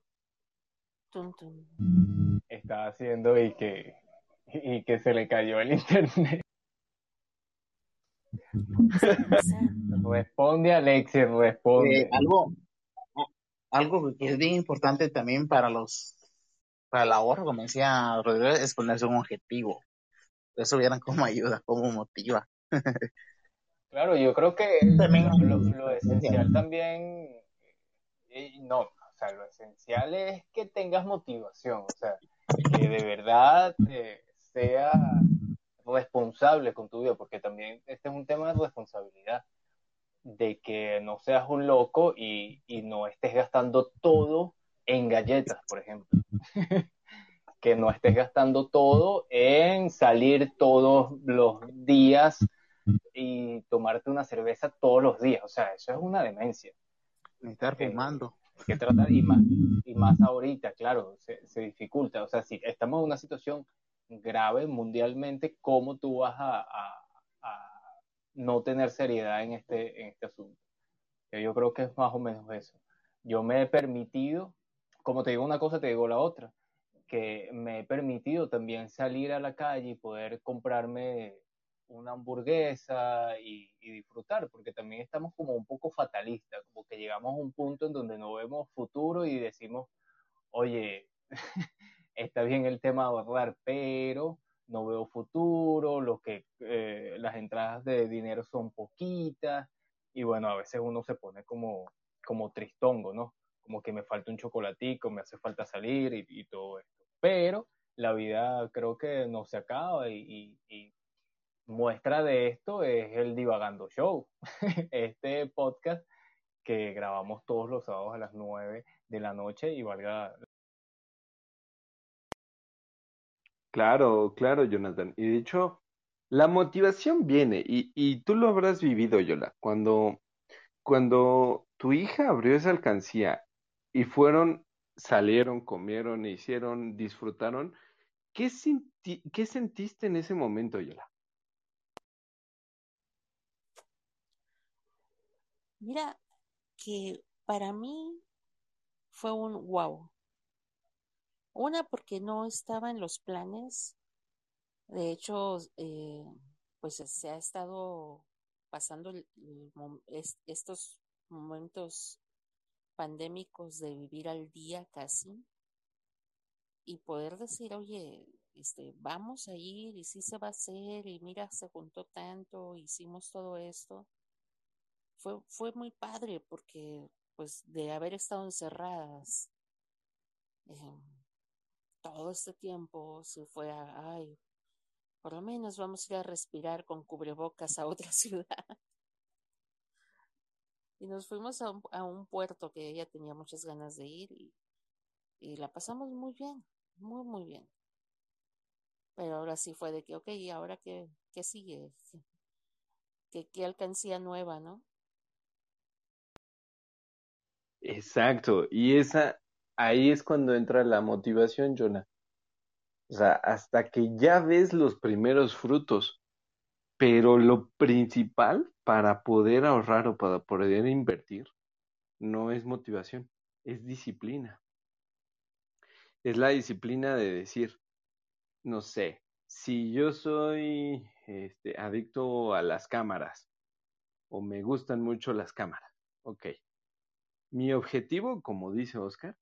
Está haciendo y que, y que se le cayó el internet. Responde, Alexis, responde.
Eh, algo, algo que es bien importante también para los, para el ahorro, como decía Rodrigo, es ponerse un objetivo. Eso vieran cómo ayuda, cómo motiva.
Claro, yo creo que
También-
lo, lo esencial también, eh, no, sea, lo esencial es que tengas motivación, o sea, que de verdad eh, sea responsable con tu vida, porque también este es un tema de responsabilidad, de que no seas un loco y, y no estés gastando todo en galletas, por ejemplo. que no estés gastando todo en salir todos los días y tomarte una cerveza todos los días. O sea, eso es una demencia.
Estar fumando.
Que trata, y, más, y más ahorita, claro, se, se dificulta. O sea, si estamos en una situación grave mundialmente, ¿cómo tú vas a, a, a no tener seriedad en este, en este asunto? Yo creo que es más o menos eso. Yo me he permitido, como te digo una cosa, te digo la otra, que me he permitido también salir a la calle y poder comprarme una hamburguesa y, y, disfrutar, porque también estamos como un poco fatalistas, como que llegamos a un punto en donde no vemos futuro y decimos, oye, está bien el tema de ahorrar, pero no veo futuro, lo que eh, las entradas de dinero son poquitas, y bueno, a veces uno se pone como, como tristongo, ¿no? Como que me falta un chocolatico, me hace falta salir y, todo esto. Pero la vida creo que no se acaba y muestra de esto es el Divagando Show, este podcast que grabamos todos los sábados a las 9 de la noche y valga.
Claro, claro, Jonathan. Y de hecho, la motivación viene, y, y tú lo habrás vivido, Yola, cuando, cuando tu hija abrió esa alcancía y fueron, salieron, comieron, hicieron, disfrutaron, ¿qué, senti ¿qué sentiste en ese momento, Yola?
Mira, que para mí fue un wow. Una, porque no estaba en los planes. De hecho, eh, pues se ha estado pasando estos momentos pandémicos de vivir al día casi y poder decir, oye, este, vamos a ir y sí se va a hacer y mira, se juntó tanto, hicimos todo esto fue, fue muy padre porque pues de haber estado encerradas eh, todo este tiempo se fue a, ay, por lo menos vamos a ir a respirar con cubrebocas a otra ciudad. Y nos fuimos a un, a un puerto que ella tenía muchas ganas de ir y, y la pasamos muy bien, muy, muy bien. Pero ahora sí fue de que, ok, ¿y ahora qué, qué sigue? ¿Qué, qué alcancía nueva, no?
Exacto, y esa, ahí es cuando entra la motivación, Jonah. O sea, hasta que ya ves los primeros frutos, pero lo principal para poder ahorrar o para poder invertir no es motivación, es disciplina. Es la disciplina de decir, no sé, si yo soy este, adicto a las cámaras o me gustan mucho las cámaras, ok, mi objetivo, como dice Oscar,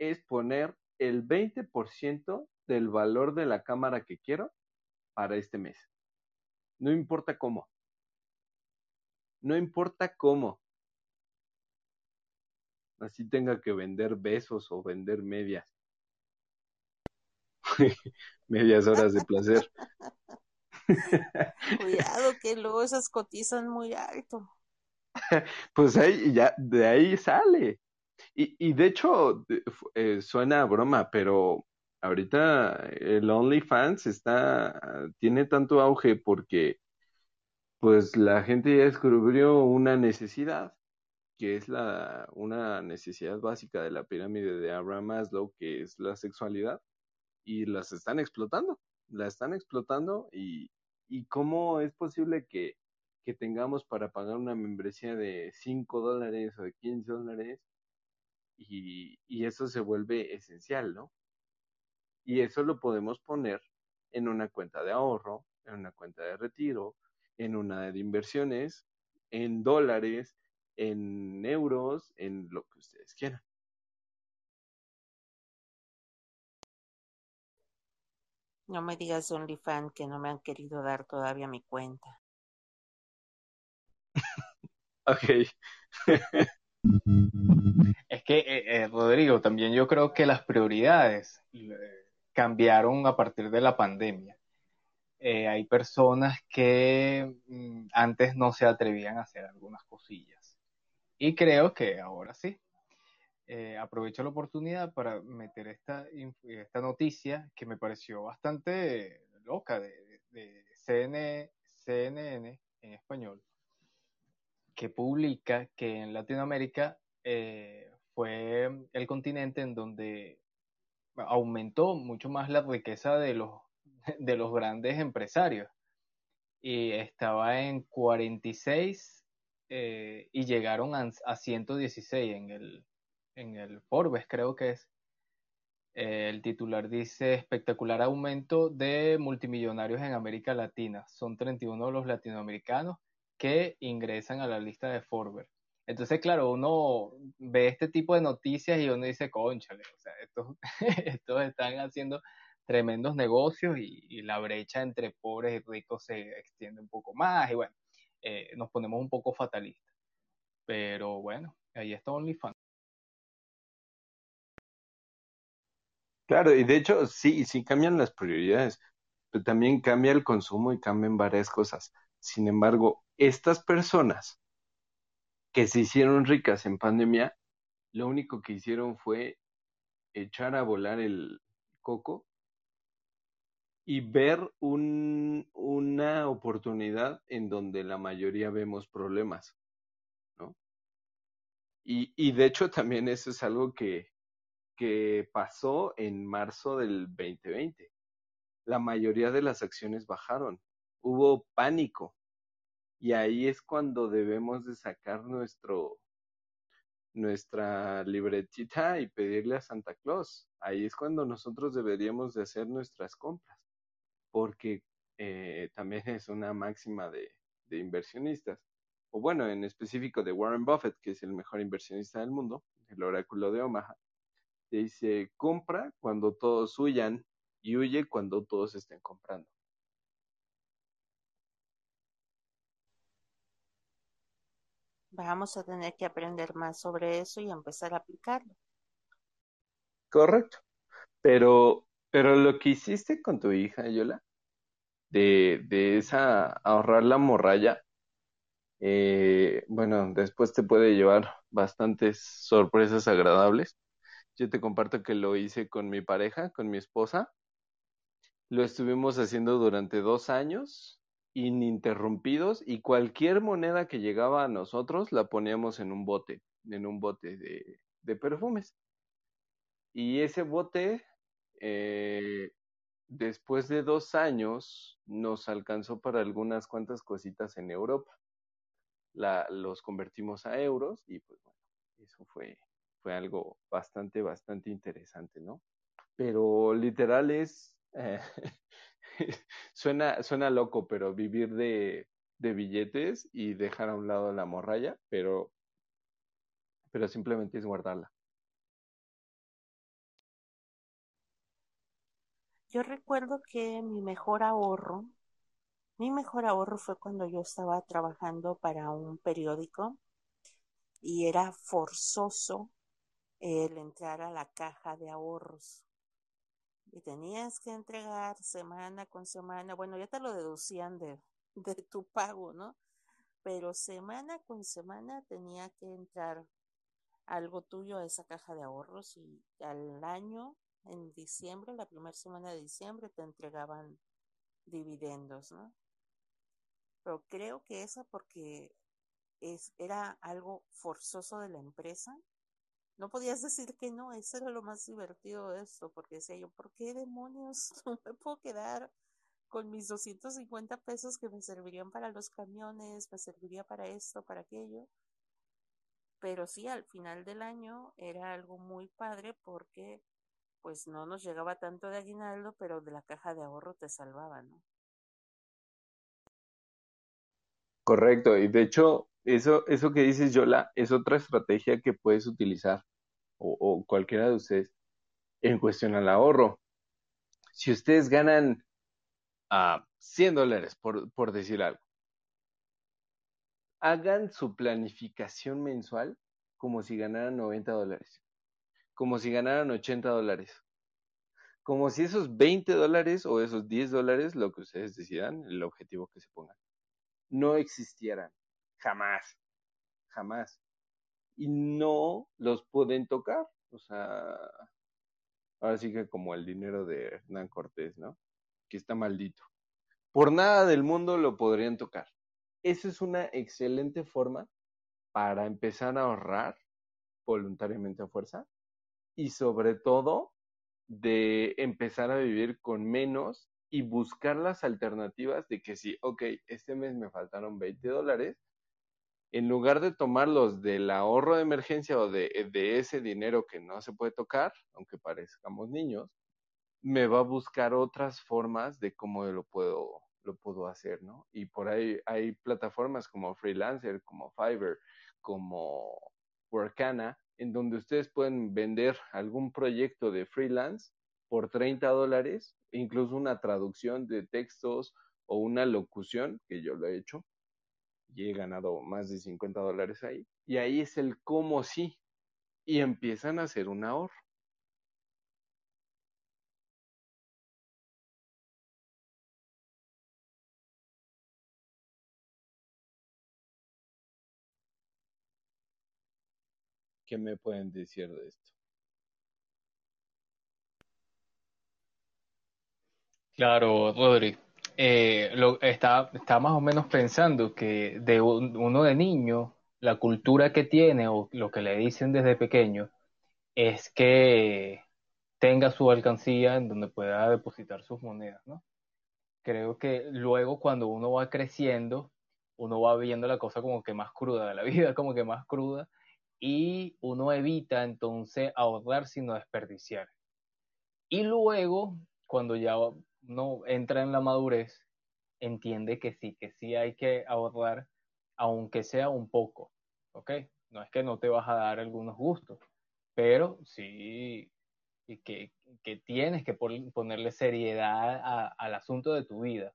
es poner el 20% del valor de la cámara que quiero para este mes. No importa cómo. No importa cómo. Así tenga que vender besos o vender medias. medias horas de placer.
Cuidado que luego esas cotizan muy alto.
pues ahí ya de ahí sale. Y, y de hecho, eh, suena broma, pero ahorita el OnlyFans está, tiene tanto auge porque pues la gente ya descubrió una necesidad, que es la, una necesidad básica de la pirámide de Abraham Maslow, que es la sexualidad, y las están explotando, la están explotando y, y cómo es posible que que tengamos para pagar una membresía de 5 dólares o de 15 dólares y, eso se vuelve esencial, ¿no? Y eso lo podemos poner en una cuenta de ahorro, en una cuenta de retiro, en una de inversiones, en dólares, en euros, en lo que ustedes quieran.
No me digas OnlyFans que no me han querido dar todavía mi cuenta.
Ok.
es que, eh, eh, Rodrigo, también yo creo que las prioridades eh, cambiaron a partir de la pandemia. Eh, hay personas que mm, antes no se atrevían a hacer algunas cosillas. Y creo que ahora sí. eh, aprovecho la oportunidad para meter esta, esta noticia que me pareció bastante loca de, de CNN en español, que publica que en Latinoamérica eh, fue el continente en donde aumentó mucho más la riqueza de los, de los grandes empresarios. Y estaba en 46 eh, y llegaron a, a 116 en el, en el Forbes, creo que es. Eh, el titular dice espectacular aumento de multimillonarios en América Latina. Son 31 los latinoamericanos que ingresan a la lista de Forbes. Entonces, claro, uno ve este tipo de noticias y uno dice, conchale, o sea, estos, estos están haciendo tremendos negocios y, la brecha entre pobres y ricos se extiende un poco más y bueno, eh, nos ponemos un poco fatalistas. Pero bueno, ahí está OnlyFans.
Claro, y de hecho sí, sí cambian las prioridades, pero también cambia el consumo y cambian varias cosas. Sin embargo, estas personas que se hicieron ricas en pandemia, lo único que hicieron fue echar a volar el coco y ver un, una oportunidad en donde la mayoría vemos problemas, ¿no? Y, y de hecho también eso es algo que, que pasó en marzo del 2020. La mayoría de las acciones bajaron, hubo pánico, y ahí es cuando debemos de sacar nuestro nuestra libretita y pedirle a Santa Claus. Ahí es cuando nosotros deberíamos de hacer nuestras compras, porque eh, también es una máxima de, de inversionistas, o bueno, en específico de Warren Buffett, que es el mejor inversionista del mundo, el oráculo de Omaha, dice, compra cuando todos huyan y huye cuando todos estén comprando.
Vamos a tener que aprender más sobre eso y empezar a aplicarlo.
Correcto. Pero, pero lo que hiciste con tu hija, Yola, de, de esa ahorrar la morralla, eh, bueno, después te puede llevar bastantes sorpresas agradables. Yo te comparto que lo hice con mi pareja, con mi esposa. Lo estuvimos haciendo durante dos años ininterrumpidos y cualquier moneda que llegaba a nosotros la poníamos en un bote, en un bote de, perfumes. Y ese bote, eh, después de dos años, nos alcanzó para algunas cuantas cositas en Europa. La, los convertimos a euros y pues eso fue, fue algo bastante, bastante interesante, ¿no? Pero literal es, eh, suena, suena loco, pero vivir de, de billetes y dejar a un lado la morralla, pero, pero simplemente es guardarla.
Yo recuerdo que mi mejor ahorro, mi mejor ahorro fue cuando yo estaba trabajando para un periódico y era forzoso el entrar a la caja de ahorros y tenías que entregar semana con semana, bueno, ya te lo deducían de, de tu pago, ¿no? Pero semana con semana tenía que entrar algo tuyo a esa caja de ahorros y al año, en diciembre, la primera semana de diciembre, te entregaban dividendos, ¿no? Pero creo que esa porque es, era algo forzoso de la empresa no podías decir que no, eso era lo más divertido de esto, porque decía yo, ¿por qué demonios no me puedo quedar con mis 250 pesos que me servirían para los camiones, me serviría para esto, para aquello? Pero sí, al final del año era algo muy padre porque pues no nos llegaba tanto de aguinaldo, pero de la caja de ahorro te salvaba, ¿no?
Correcto, y de hecho, eso, eso que dices, Yola, es otra estrategia que puedes utilizar o, cualquiera de ustedes en cuestión al ahorro. Si ustedes ganan a ah, 100 dólares, por, por decir algo, hagan su planificación mensual como si ganaran 90 dólares, como si ganaran 80 dólares, como si esos 20 dólares o esos 10 dólares, lo que ustedes decidan, el objetivo que se pongan, no existieran. Jamás, jamás. y no los pueden tocar. O sea, ahora sí que como el dinero de Hernán Cortés, ¿no? Que está maldito. Por nada del mundo lo podrían tocar. Esa es una excelente forma para empezar a ahorrar voluntariamente a fuerza y sobre todo de empezar a vivir con menos y buscar las alternativas de que si, ok, este mes me faltaron 20 dólares, en lugar de tomarlos del ahorro de emergencia o de, de ese dinero que no se puede tocar, aunque parezcamos niños, me va a buscar otras formas de cómo lo puedo, lo puedo hacer, ¿no? Y por ahí hay plataformas como Freelancer, como Fiverr, como Workana, en donde ustedes pueden vender algún proyecto de freelance por 30 dólares, incluso una traducción de textos o una locución, que yo lo he hecho, y he ganado más de 50 dólares ahí. Y ahí es el cómo sí. Y empiezan a hacer un ahorro. ¿Qué me pueden decir de esto?
Claro, Rodri. Eh, está, más o menos pensando que de un- uno de niño, la cultura que tiene o lo que le dicen desde pequeño es que tenga su alcancía en donde pueda depositar sus monedas, ¿no? Creo que luego cuando uno va creciendo, uno va viendo la cosa como que más cruda, la vida como que más cruda, y uno evita entonces ahorrar sino desperdiciar. Y luego, cuando ya uno entra en la madurez, entiende que sí, que sí hay que ahorrar, aunque sea un poco, ¿ok? No es que no te vas a dar algunos gustos, pero sí que, que tienes que pon- ponerle seriedad al asunto de tu vida.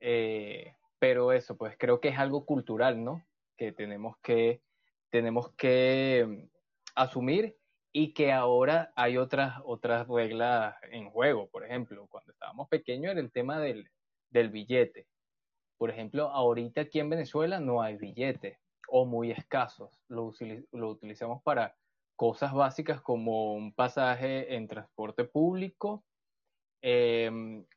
Eh, pero eso, pues creo que es algo cultural, ¿no? Que tenemos que, tenemos que mm, asumir y que ahora hay otras, otras reglas en juego. Por ejemplo, cuando estábamos pequeños era el tema del, del billete. Por ejemplo, ahorita aquí en Venezuela no hay billetes o muy escasos. Lo, lo utilizamos para cosas básicas como un pasaje en transporte público, eh,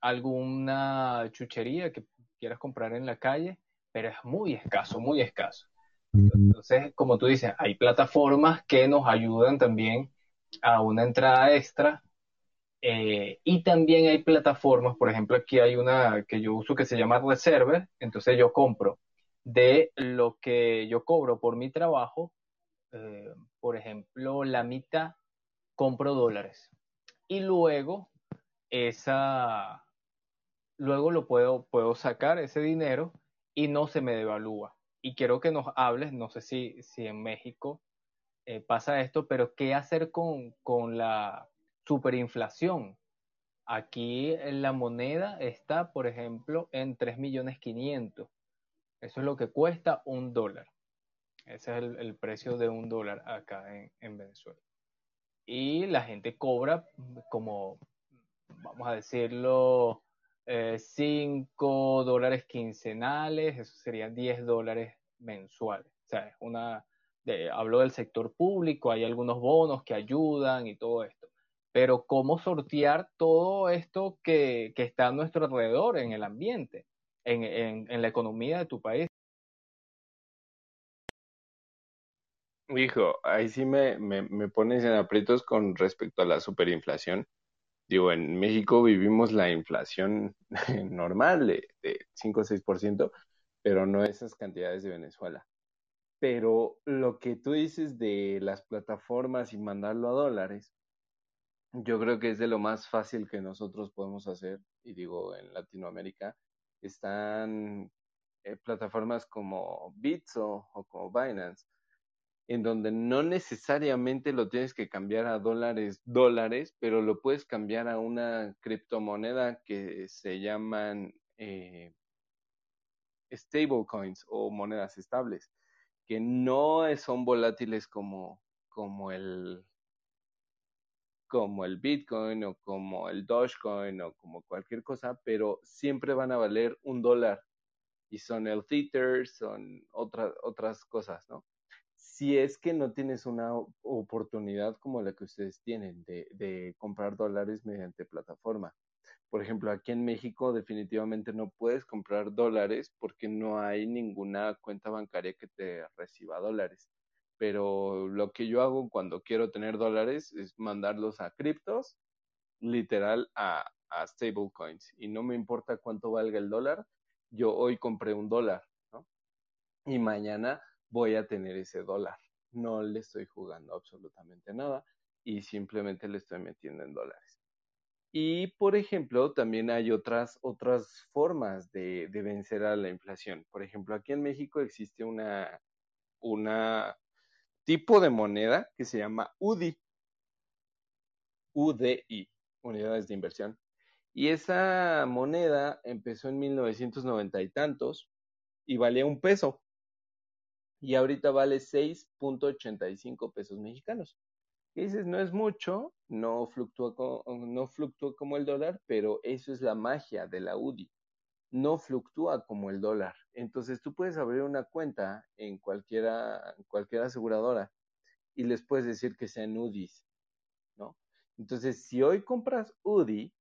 alguna chuchería que quieras comprar en la calle, pero es muy escaso, muy escaso. Entonces, como tú dices, hay plataformas que nos ayudan también a una entrada extra eh, y también hay plataformas, por ejemplo, aquí hay una que yo uso que se llama Reserver, entonces yo compro de lo que yo cobro por mi trabajo, eh, por ejemplo, la mitad compro dólares y luego esa, luego lo puedo, puedo sacar ese dinero y no se me devalúa. Y quiero que nos hables, no sé si, si en México eh, pasa esto, pero ¿qué hacer con, con la superinflación? Aquí la moneda está, por ejemplo, en 3 millones 500. Eso es lo que cuesta un dólar. Ese es el, precio de un dólar acá en, en Venezuela. Y la gente cobra como, vamos a decirlo, 5 dólares quincenales, eso serían 10 dólares mensuales. O sea, es una, de, hablo del sector público, hay algunos bonos que ayudan y todo esto. Pero ¿cómo sortear todo esto que, está a nuestro alrededor, en el ambiente, en, en, en la economía de tu país?
Hijo, ahí sí me, me, me pones en aprietos con respecto a la superinflación. Digo, en México vivimos la inflación normal de, de 5 o 6%, pero no esas cantidades de Venezuela. Pero lo que tú dices de las plataformas y mandarlo a dólares, yo creo que es de lo más fácil que nosotros podemos hacer. Y digo, en Latinoamérica están eh, plataformas como Bitso o como Binance, en donde no necesariamente lo tienes que cambiar a dólares, dólares, pero lo puedes cambiar a una criptomoneda que se llaman eh, stablecoins o monedas estables, que no son volátiles como, como el como el Bitcoin o como el Dogecoin o como cualquier cosa, pero siempre van a valer un dólar y son el Tether, son otras otras cosas, ¿no? Si es que no tienes una oportunidad como la que ustedes tienen de, de comprar dólares mediante plataforma. Por ejemplo, aquí en México definitivamente no puedes comprar dólares porque no hay ninguna cuenta bancaria que te reciba dólares. Pero lo que yo hago cuando quiero tener dólares es mandarlos a criptos, literal a, a stablecoins. Y no me importa cuánto valga el dólar, yo hoy compré un dólar, ¿no? Y mañana voy a tener ese dólar. No le estoy jugando absolutamente nada y simplemente le estoy metiendo en dólares. Y, por ejemplo, también hay otras, otras formas de, de vencer a la inflación. Por ejemplo, aquí en México existe una, una tipo de moneda que se llama UDI. UDI, Unidades de Inversión. Y esa moneda empezó en 1990 y tantos y valía un peso. Y ahorita vale 6.85 pesos mexicanos. Dices, no es mucho, no fluctúa, no como el dólar, pero eso es la magia de la UDI. No fluctúa como el dólar. Entonces tú puedes abrir una cuenta en cualquiera, cualquier aseguradora y les puedes decir que sean UDIs, ¿no? Entonces, si hoy compras UDI,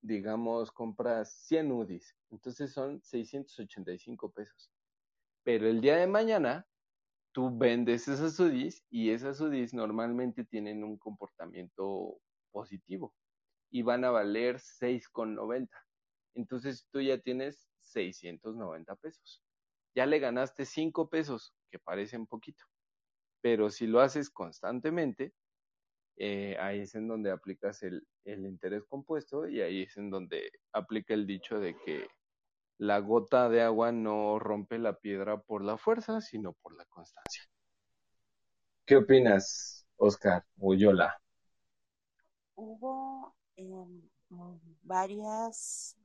digamos, compras 100 UDIs, entonces son 685 pesos. Pero el día de mañana, tú vendes esas UDIs y esas UDIs normalmente tienen un comportamiento positivo y van a valer 6,90. Entonces tú ya tienes 690 pesos. Ya le ganaste 5 pesos, que parecen poquito. Pero si lo haces constantemente, eh, ahí es en donde aplicas el, el interés compuesto y ahí es en donde aplica el dicho de que la gota de agua no rompe la piedra por la fuerza, sino por la constancia. ¿Qué opinas, Oscar o Yola?
Hubo em, mm, varias,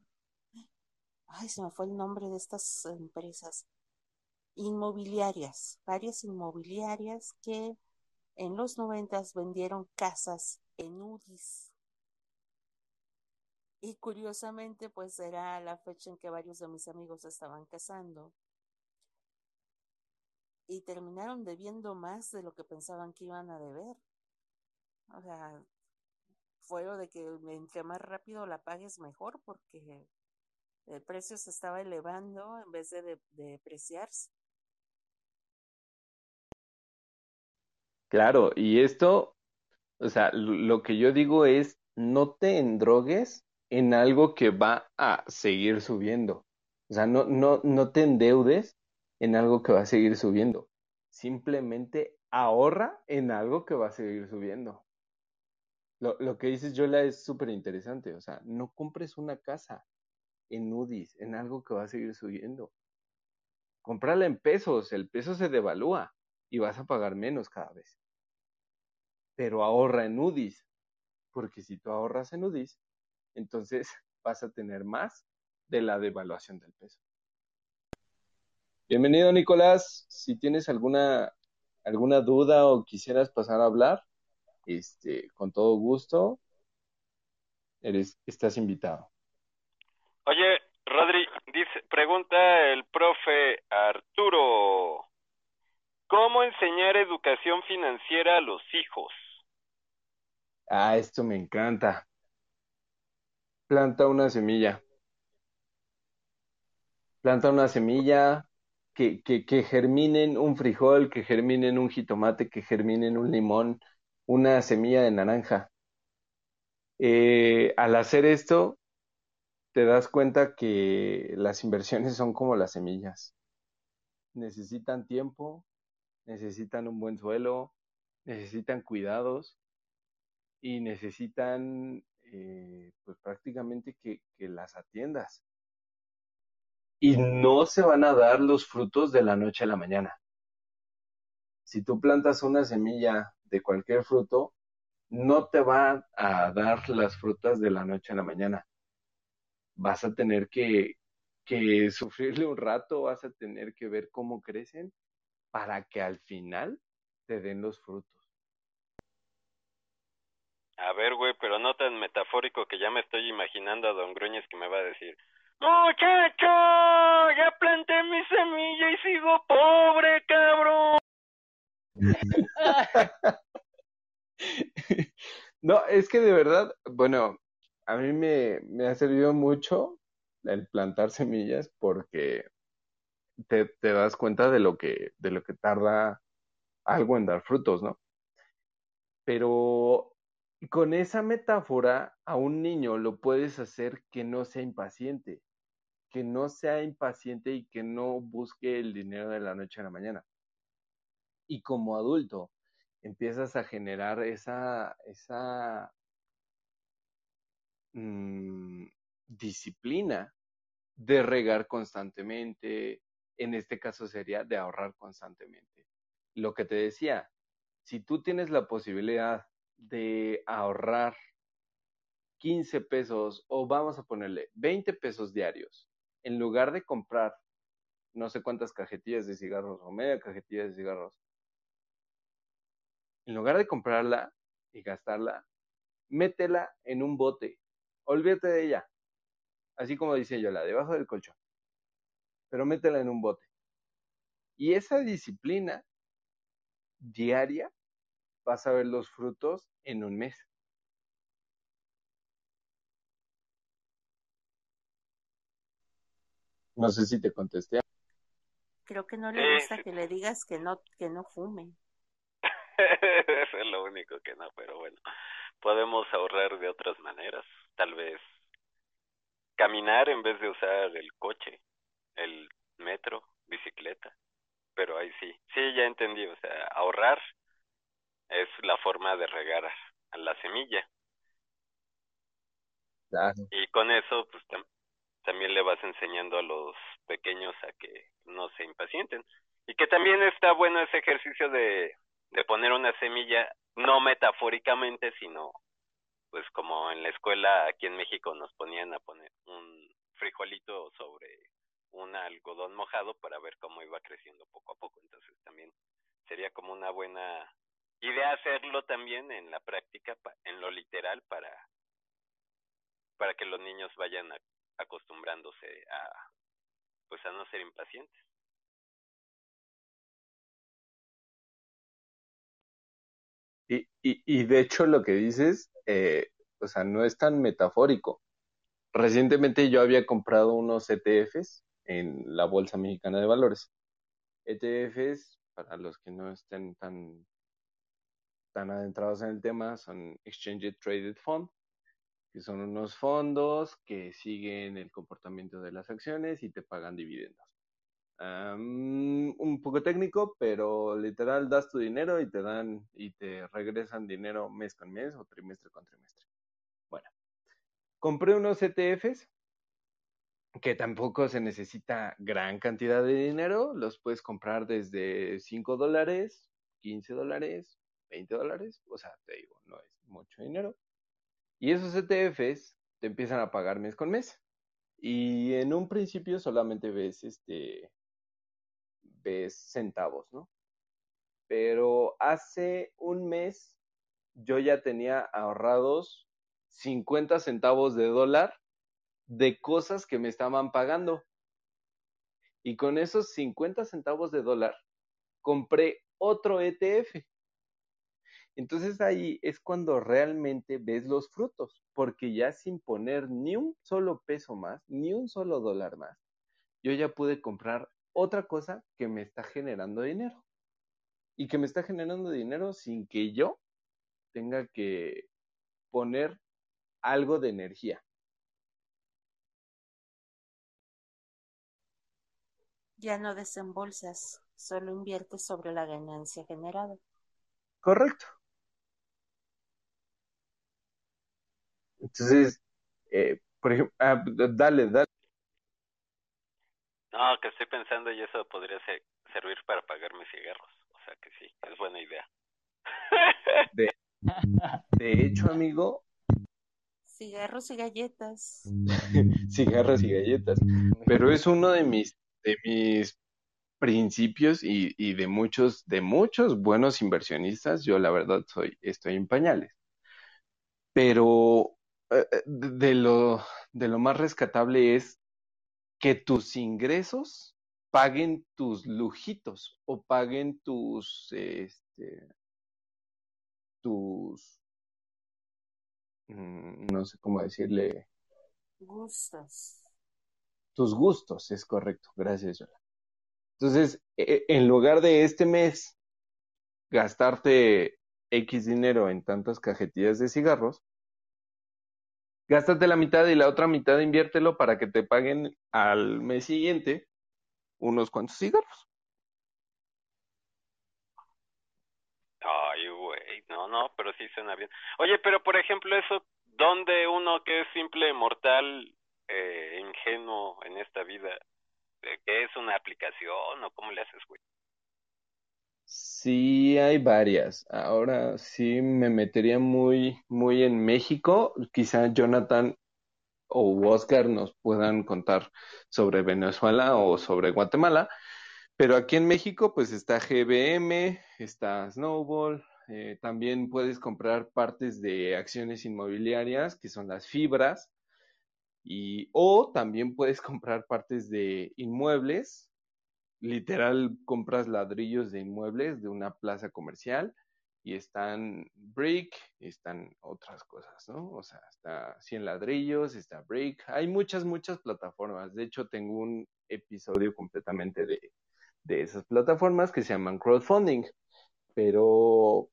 ay, se me fue el nombre de estas empresas, inmobiliarias, varias inmobiliarias que en los noventas vendieron casas en UDIs. Y curiosamente, pues era la fecha en que varios de mis amigos estaban casando. Y terminaron debiendo más de lo que pensaban que iban a deber. O sea, fue lo de que entre más rápido la pagues mejor porque el precio se estaba elevando en vez de, de, de depreciarse.
Claro, y esto, o sea, lo que yo digo es, no te endrogues en algo que va a seguir subiendo. O sea, no, no, no te endeudes en algo que va a seguir subiendo. Simplemente ahorra en algo que va a seguir subiendo. Lo, lo que dices, Yola, es súper interesante. O sea, no compres una casa en UDIs, en algo que va a seguir subiendo. Cómprala en pesos, el peso se devalúa y vas a pagar menos cada vez. Pero ahorra en UDIs, porque si tú ahorras en UDIs, entonces vas a tener más de la devaluación del peso. Bienvenido, Nicolás. Si tienes alguna, alguna duda o quisieras pasar a hablar, este, con todo gusto, eres, estás invitado.
Oye, Rodri, dice, pregunta el profe Arturo, ¿cómo enseñar educación financiera a los hijos?
Ah, esto me encanta. Planta una semilla. Planta una semilla que, que, que germinen un frijol, que germinen un jitomate, que germinen un limón, una semilla de naranja. Eh, al hacer esto, te das cuenta que las inversiones son como las semillas. Necesitan tiempo, necesitan un buen suelo, necesitan cuidados y necesitan eh, pues prácticamente que, que las atiendas. Y no se van a dar los frutos de la noche a la mañana. Si tú plantas una semilla de cualquier fruto, no te va a dar las frutas de la noche a la mañana. Vas a tener que, que sufrirle un rato, vas a tener que ver cómo crecen para que al final te den los frutos.
A ver, güey, pero no tan metafórico que ya me estoy imaginando a Don Gruñes que me va a decir, Muchacho, ya planté mi semilla y sigo pobre, cabrón.
No, es que de verdad, bueno, a mí me, me ha servido mucho el plantar semillas porque te, te das cuenta de lo que, de lo que tarda algo en dar frutos, ¿no? Pero con esa metáfora a un niño lo puedes hacer que no sea impaciente, que no sea impaciente y que no busque el dinero de la noche a la mañana. Y como adulto empiezas a generar esa, esa mm, disciplina de regar constantemente, en este caso sería de ahorrar constantemente. Lo que te decía, si tú tienes la posibilidad de ahorrar 15 pesos o vamos a ponerle 20 pesos diarios, en lugar de comprar no sé cuántas cajetillas de cigarros o media cajetilla de cigarros, en lugar de comprarla y gastarla, métela en un bote. Olvídate de ella. Así como dice yo, la debajo del colchón. Pero métela en un bote. Y esa disciplina diaria vas a ver los frutos en un mes. No sé si te contesté.
Creo que no le gusta que le digas que no, que no fume.
Eso es lo único que no, pero bueno, podemos ahorrar de otras maneras. Tal vez caminar en vez de usar el coche, el metro, bicicleta. Pero ahí sí, sí, ya entendí, o sea, ahorrar es la forma de regar a la semilla. Y con eso, pues también le vas enseñando a los pequeños a que no se impacienten. Y que también está bueno ese ejercicio de, de poner una semilla, no metafóricamente, sino pues como en la escuela aquí en México nos ponían a poner un frijolito sobre un algodón mojado para ver cómo iba creciendo poco a poco. Entonces también sería como una buena idea hacerlo también en la práctica, en lo literal, para, para que los niños vayan acostumbrándose a, pues a no ser impacientes.
Y, y, y de hecho lo que dices, eh, o sea, no es tan metafórico. Recientemente yo había comprado unos ETFs en la Bolsa Mexicana de Valores. ETFs, para los que no estén tan, tan adentrados en el tema, son Exchange Traded Fund, que son unos fondos que siguen el comportamiento de las acciones y te pagan dividendos un poco técnico, pero literal das tu dinero y te dan y te regresan dinero mes con mes o trimestre con trimestre. Bueno, compré unos ETFs que tampoco se necesita gran cantidad de dinero, los puedes comprar desde 5 dólares, 15 dólares, 20 dólares, o sea, te digo, no es mucho dinero. Y esos ETFs te empiezan a pagar mes con mes. Y en un principio solamente ves este ves centavos, ¿no? Pero hace un mes yo ya tenía ahorrados 50 centavos de dólar de cosas que me estaban pagando. Y con esos 50 centavos de dólar compré otro ETF. Entonces ahí es cuando realmente ves los frutos, porque ya sin poner ni un solo peso más, ni un solo dólar más, yo ya pude comprar otra cosa que me está generando dinero. Y que me está generando dinero sin que yo tenga que poner algo de energía.
Ya no desembolsas, solo inviertes sobre la ganancia generada.
Correcto. Entonces, eh, por ejemplo, ah, dale, dale.
No, que estoy pensando y eso podría ser, servir para pagar mis cigarros. O sea que sí, es buena idea.
De, de hecho, amigo.
Cigarros y galletas.
cigarros y galletas. Pero es uno de mis, de mis principios y, y de muchos, de muchos buenos inversionistas. Yo la verdad soy, estoy en pañales. Pero de lo, de lo más rescatable es que tus ingresos paguen tus lujitos o paguen tus, este, este, tus, mm, no sé cómo decirle,
Gustos.
tus gustos, es correcto, gracias, Yola. Entonces, e- en lugar de este mes gastarte X dinero en tantas cajetillas de cigarros, gástate la mitad y la otra mitad inviértelo para que te paguen al mes siguiente unos cuantos cigarros.
Ay, güey, no, no, pero sí suena bien. Oye, pero por ejemplo, eso, ¿dónde uno que es simple mortal, eh, ingenuo en esta vida, eh, que es una aplicación o cómo le haces, güey?
Sí, hay varias. Ahora sí me metería muy, muy en México. Quizá Jonathan o Oscar nos puedan contar sobre Venezuela o sobre Guatemala. Pero aquí en México, pues está GBM, está Snowball. eh, también puedes comprar partes de acciones inmobiliarias, que son las fibras. Y, o también puedes comprar partes de inmuebles, literal compras ladrillos de inmuebles de una plaza comercial y están Brick, están otras cosas, ¿no? O sea, está 100 ladrillos, está Brick, hay muchas, muchas plataformas. De hecho, tengo un episodio completamente de, de esas plataformas que se llaman crowdfunding, pero,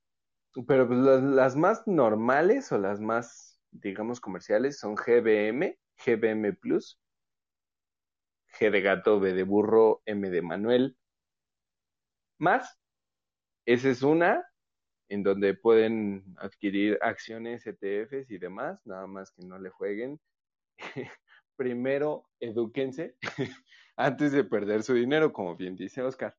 pero pues las, las más normales o las más, digamos, comerciales son GBM, GBM Plus, G de gato, B de burro, M de Manuel. Más, esa es una en donde pueden adquirir acciones, ETFs y demás, nada más que no le jueguen. Primero, edúquense antes de perder su dinero, como bien dice Oscar.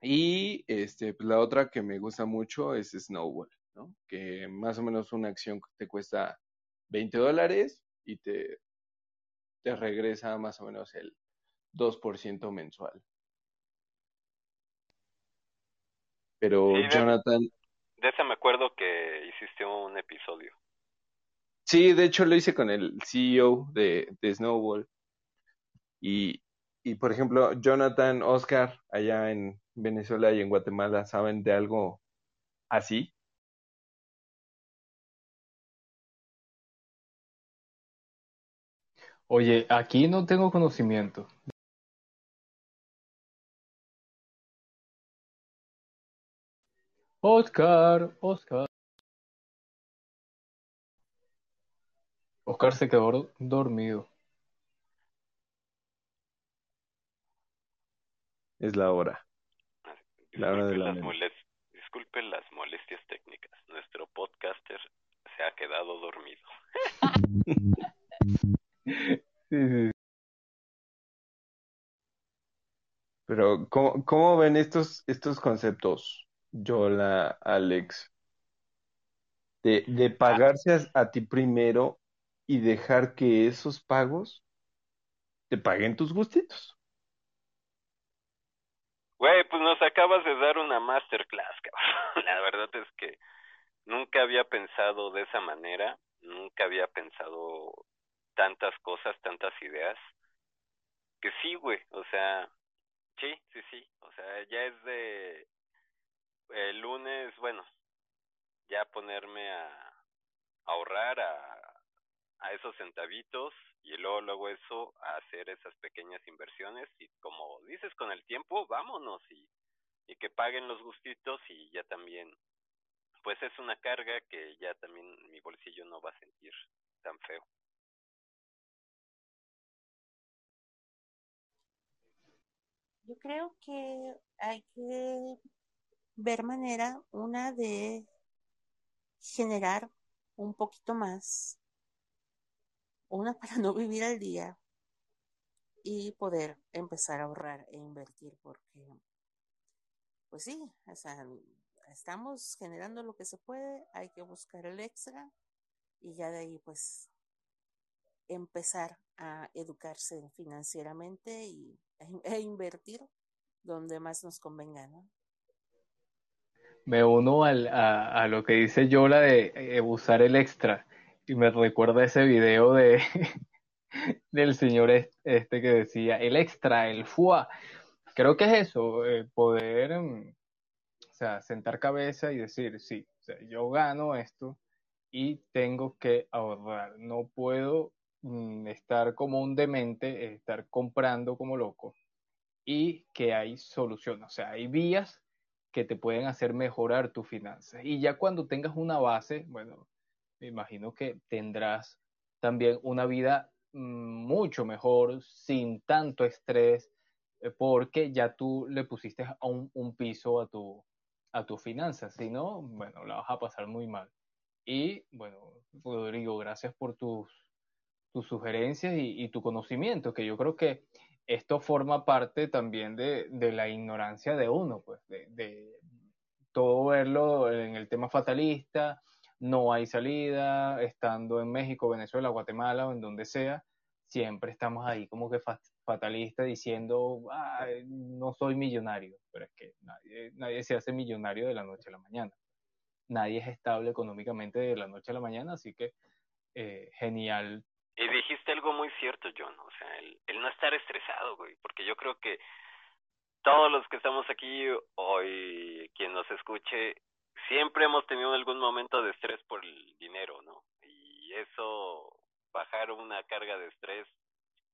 Y este, pues la otra que me gusta mucho es Snowball, ¿no? Que más o menos una acción te cuesta 20 dólares y te, te regresa más o menos el 2% mensual. Pero
Sí,
Jonathan,
De esa me acuerdo que hiciste un episodio.
sí, de hecho lo hice con el CEO de, de Snowball. Y, y por ejemplo, Jonathan, Oscar, allá en Venezuela y en Guatemala, ¿saben de algo así?
Oye, aquí no tengo conocimiento. Oscar, Oscar. Oscar se quedó dor- dormido.
Es la hora. La hora de
Disculpen
la
las,
meme.
moles- disculpen las molestias técnicas. Nuestro podcaster se ha quedado dormido.
Sí, sí,
Pero, ¿cómo, cómo ven estos, estos conceptos, Yola, Alex, de, de pagarse a, a ti primero y dejar que esos pagos te paguen tus gustitos?
Güey, pues nos acabas de dar una masterclass, cabrón. La verdad es que nunca había pensado de esa manera, nunca había pensado tantas cosas, tantas ideas. Que sí, güey, o sea, sí, sí, sí, o sea, ya es de el lunes, bueno, ya ponerme a ahorrar a, a esos centavitos y luego luego eso a hacer esas pequeñas inversiones y como dices con el tiempo vámonos y, y que paguen los gustitos y ya también pues es una carga que ya también mi bolsillo no va a sentir tan feo.
Yo creo que hay que ver manera, una de generar un poquito más, una para no vivir al día y poder empezar a ahorrar e invertir, porque, pues sí, o sea, estamos generando lo que se puede, hay que buscar el extra y ya de ahí, pues, empezar a educarse financieramente y, e invertir donde más nos convenga, ¿no?
Me uno al, a, lo que dice Yola de eh, usar el extra y me recuerda ese video de del señor es- este que decía el extra, el FUA. Creo que es eso, eh, poder mm, O sea, sentar cabeza y decir, sí, o sea, yo gano esto y tengo que ahorrar. No puedo estar como un demente, estar comprando como loco. Y que hay soluciones, o sea, hay vías que te pueden hacer mejorar tus finanzas. Y ya cuando tengas una base, bueno, me imagino que tendrás también una vida mm, mucho mejor, sin tanto estrés, eh, porque ya tú le pusiste un, un piso a tu, a tus finanzas. Si no, bueno, la vas a pasar muy mal. Y bueno, Rodrigo, gracias por tus, tus sugerencias y, tu conocimiento, que yo creo que esto forma parte también de, de la ignorancia de uno, pues, de, de, todo verlo en el tema fatalista, no hay salida, estando en México, Venezuela, Guatemala o en donde sea, siempre estamos ahí como que fatalista diciendo, no soy millonario, pero es que nadie, nadie se hace millonario de la noche a la mañana. Nadie es estable económicamente de la noche a la mañana, así que eh, genial.
Y dijiste algo muy cierto, John, o sea, el, el no estar estresado, güey, porque yo creo que todos los que estamos aquí hoy, quien nos escuche, siempre hemos tenido algún momento de estrés por el dinero, ¿no? Y eso, bajar una carga de estrés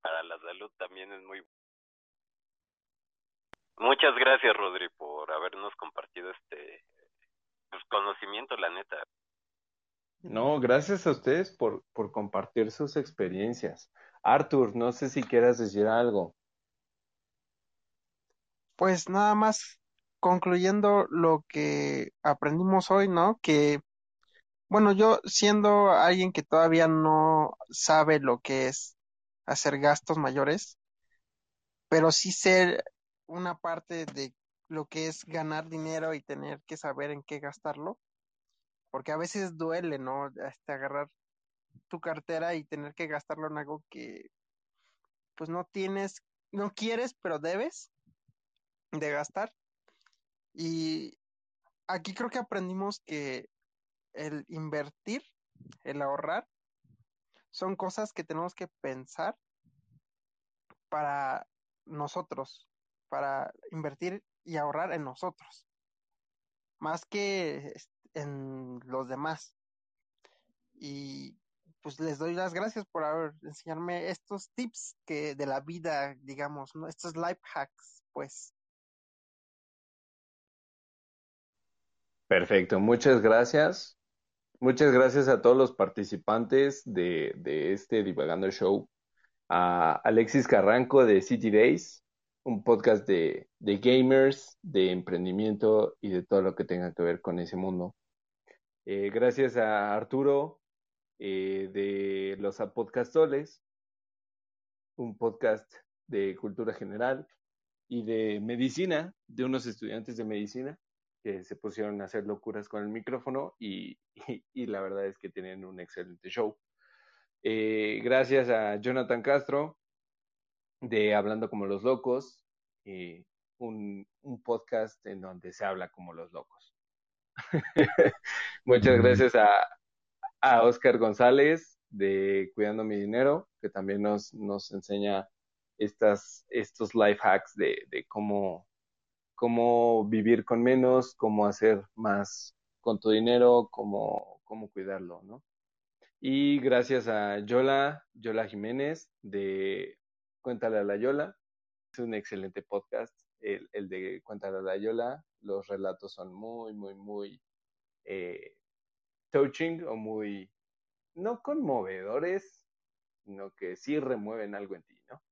para la salud también es muy Muchas gracias, Rodri, por habernos compartido este pues, conocimiento, la neta.
No, gracias a ustedes por, por compartir sus experiencias. Arthur, no sé si quieras decir algo.
Pues nada más concluyendo lo que aprendimos hoy, ¿no? Que, bueno, yo siendo alguien que todavía no sabe lo que es hacer gastos mayores, pero sí ser una parte de lo que es ganar dinero y tener que saber en qué gastarlo, porque a veces duele, ¿no? Este, agarrar tu cartera y tener que gastarlo en algo que pues no tienes, no quieres, pero debes de gastar. Y aquí creo que aprendimos que el invertir, el ahorrar, son cosas que tenemos que pensar para nosotros, para invertir y ahorrar en nosotros, más que en los demás. Y pues les doy las gracias por haber enseñarme estos tips que de la vida, digamos, estos life hacks, pues.
Perfecto, muchas gracias. Muchas gracias a todos los participantes de, de este Divagando Show. A Alexis Carranco de City Days, un podcast de, de, gamers, de emprendimiento y de todo lo que tenga que ver con ese mundo. Eh, gracias a Arturo eh, de Los Podcastoles, un podcast de cultura general y de medicina, de unos estudiantes de medicina que se pusieron a hacer locuras con el micrófono y, la verdad es que tienen un excelente show. Eh, gracias a Jonathan Castro de Hablando como los locos, un, podcast en donde se habla como los locos. Muchas gracias a, a Oscar González de Cuidando mi Dinero, que también nos, nos enseña estas, estos life hacks de, de cómo cómo vivir con menos, cómo hacer más con tu dinero, cómo, cómo cuidarlo, ¿no? Y gracias a Yola, Yola Jiménez de Cuéntale a la Yola. Es un excelente podcast, el, el de Cuéntale a la Yola. Los relatos son muy, muy, muy eh, touching o muy, no conmovedores, sino que sí remueven algo en ti, ¿no?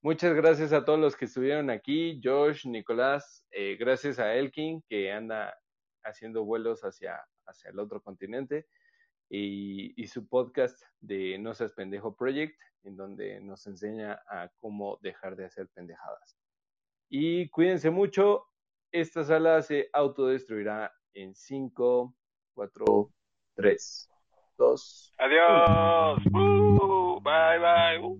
Muchas gracias a todos los que estuvieron aquí, Josh, Nicolás, eh, gracias a Elkin que anda haciendo vuelos hacia, hacia el otro continente y, y, su podcast de No seas pendejo Project, en donde nos enseña a cómo dejar de hacer pendejadas. Y cuídense mucho, esta sala se autodestruirá en 5, 4, 3, 2.
Adiós. Uh, bye bye. Uh.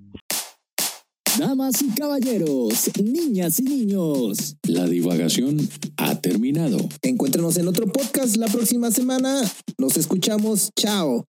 Damas y caballeros, niñas y niños, la divagación ha terminado.
Encuéntranos en otro podcast la próxima semana. Nos escuchamos. Chao.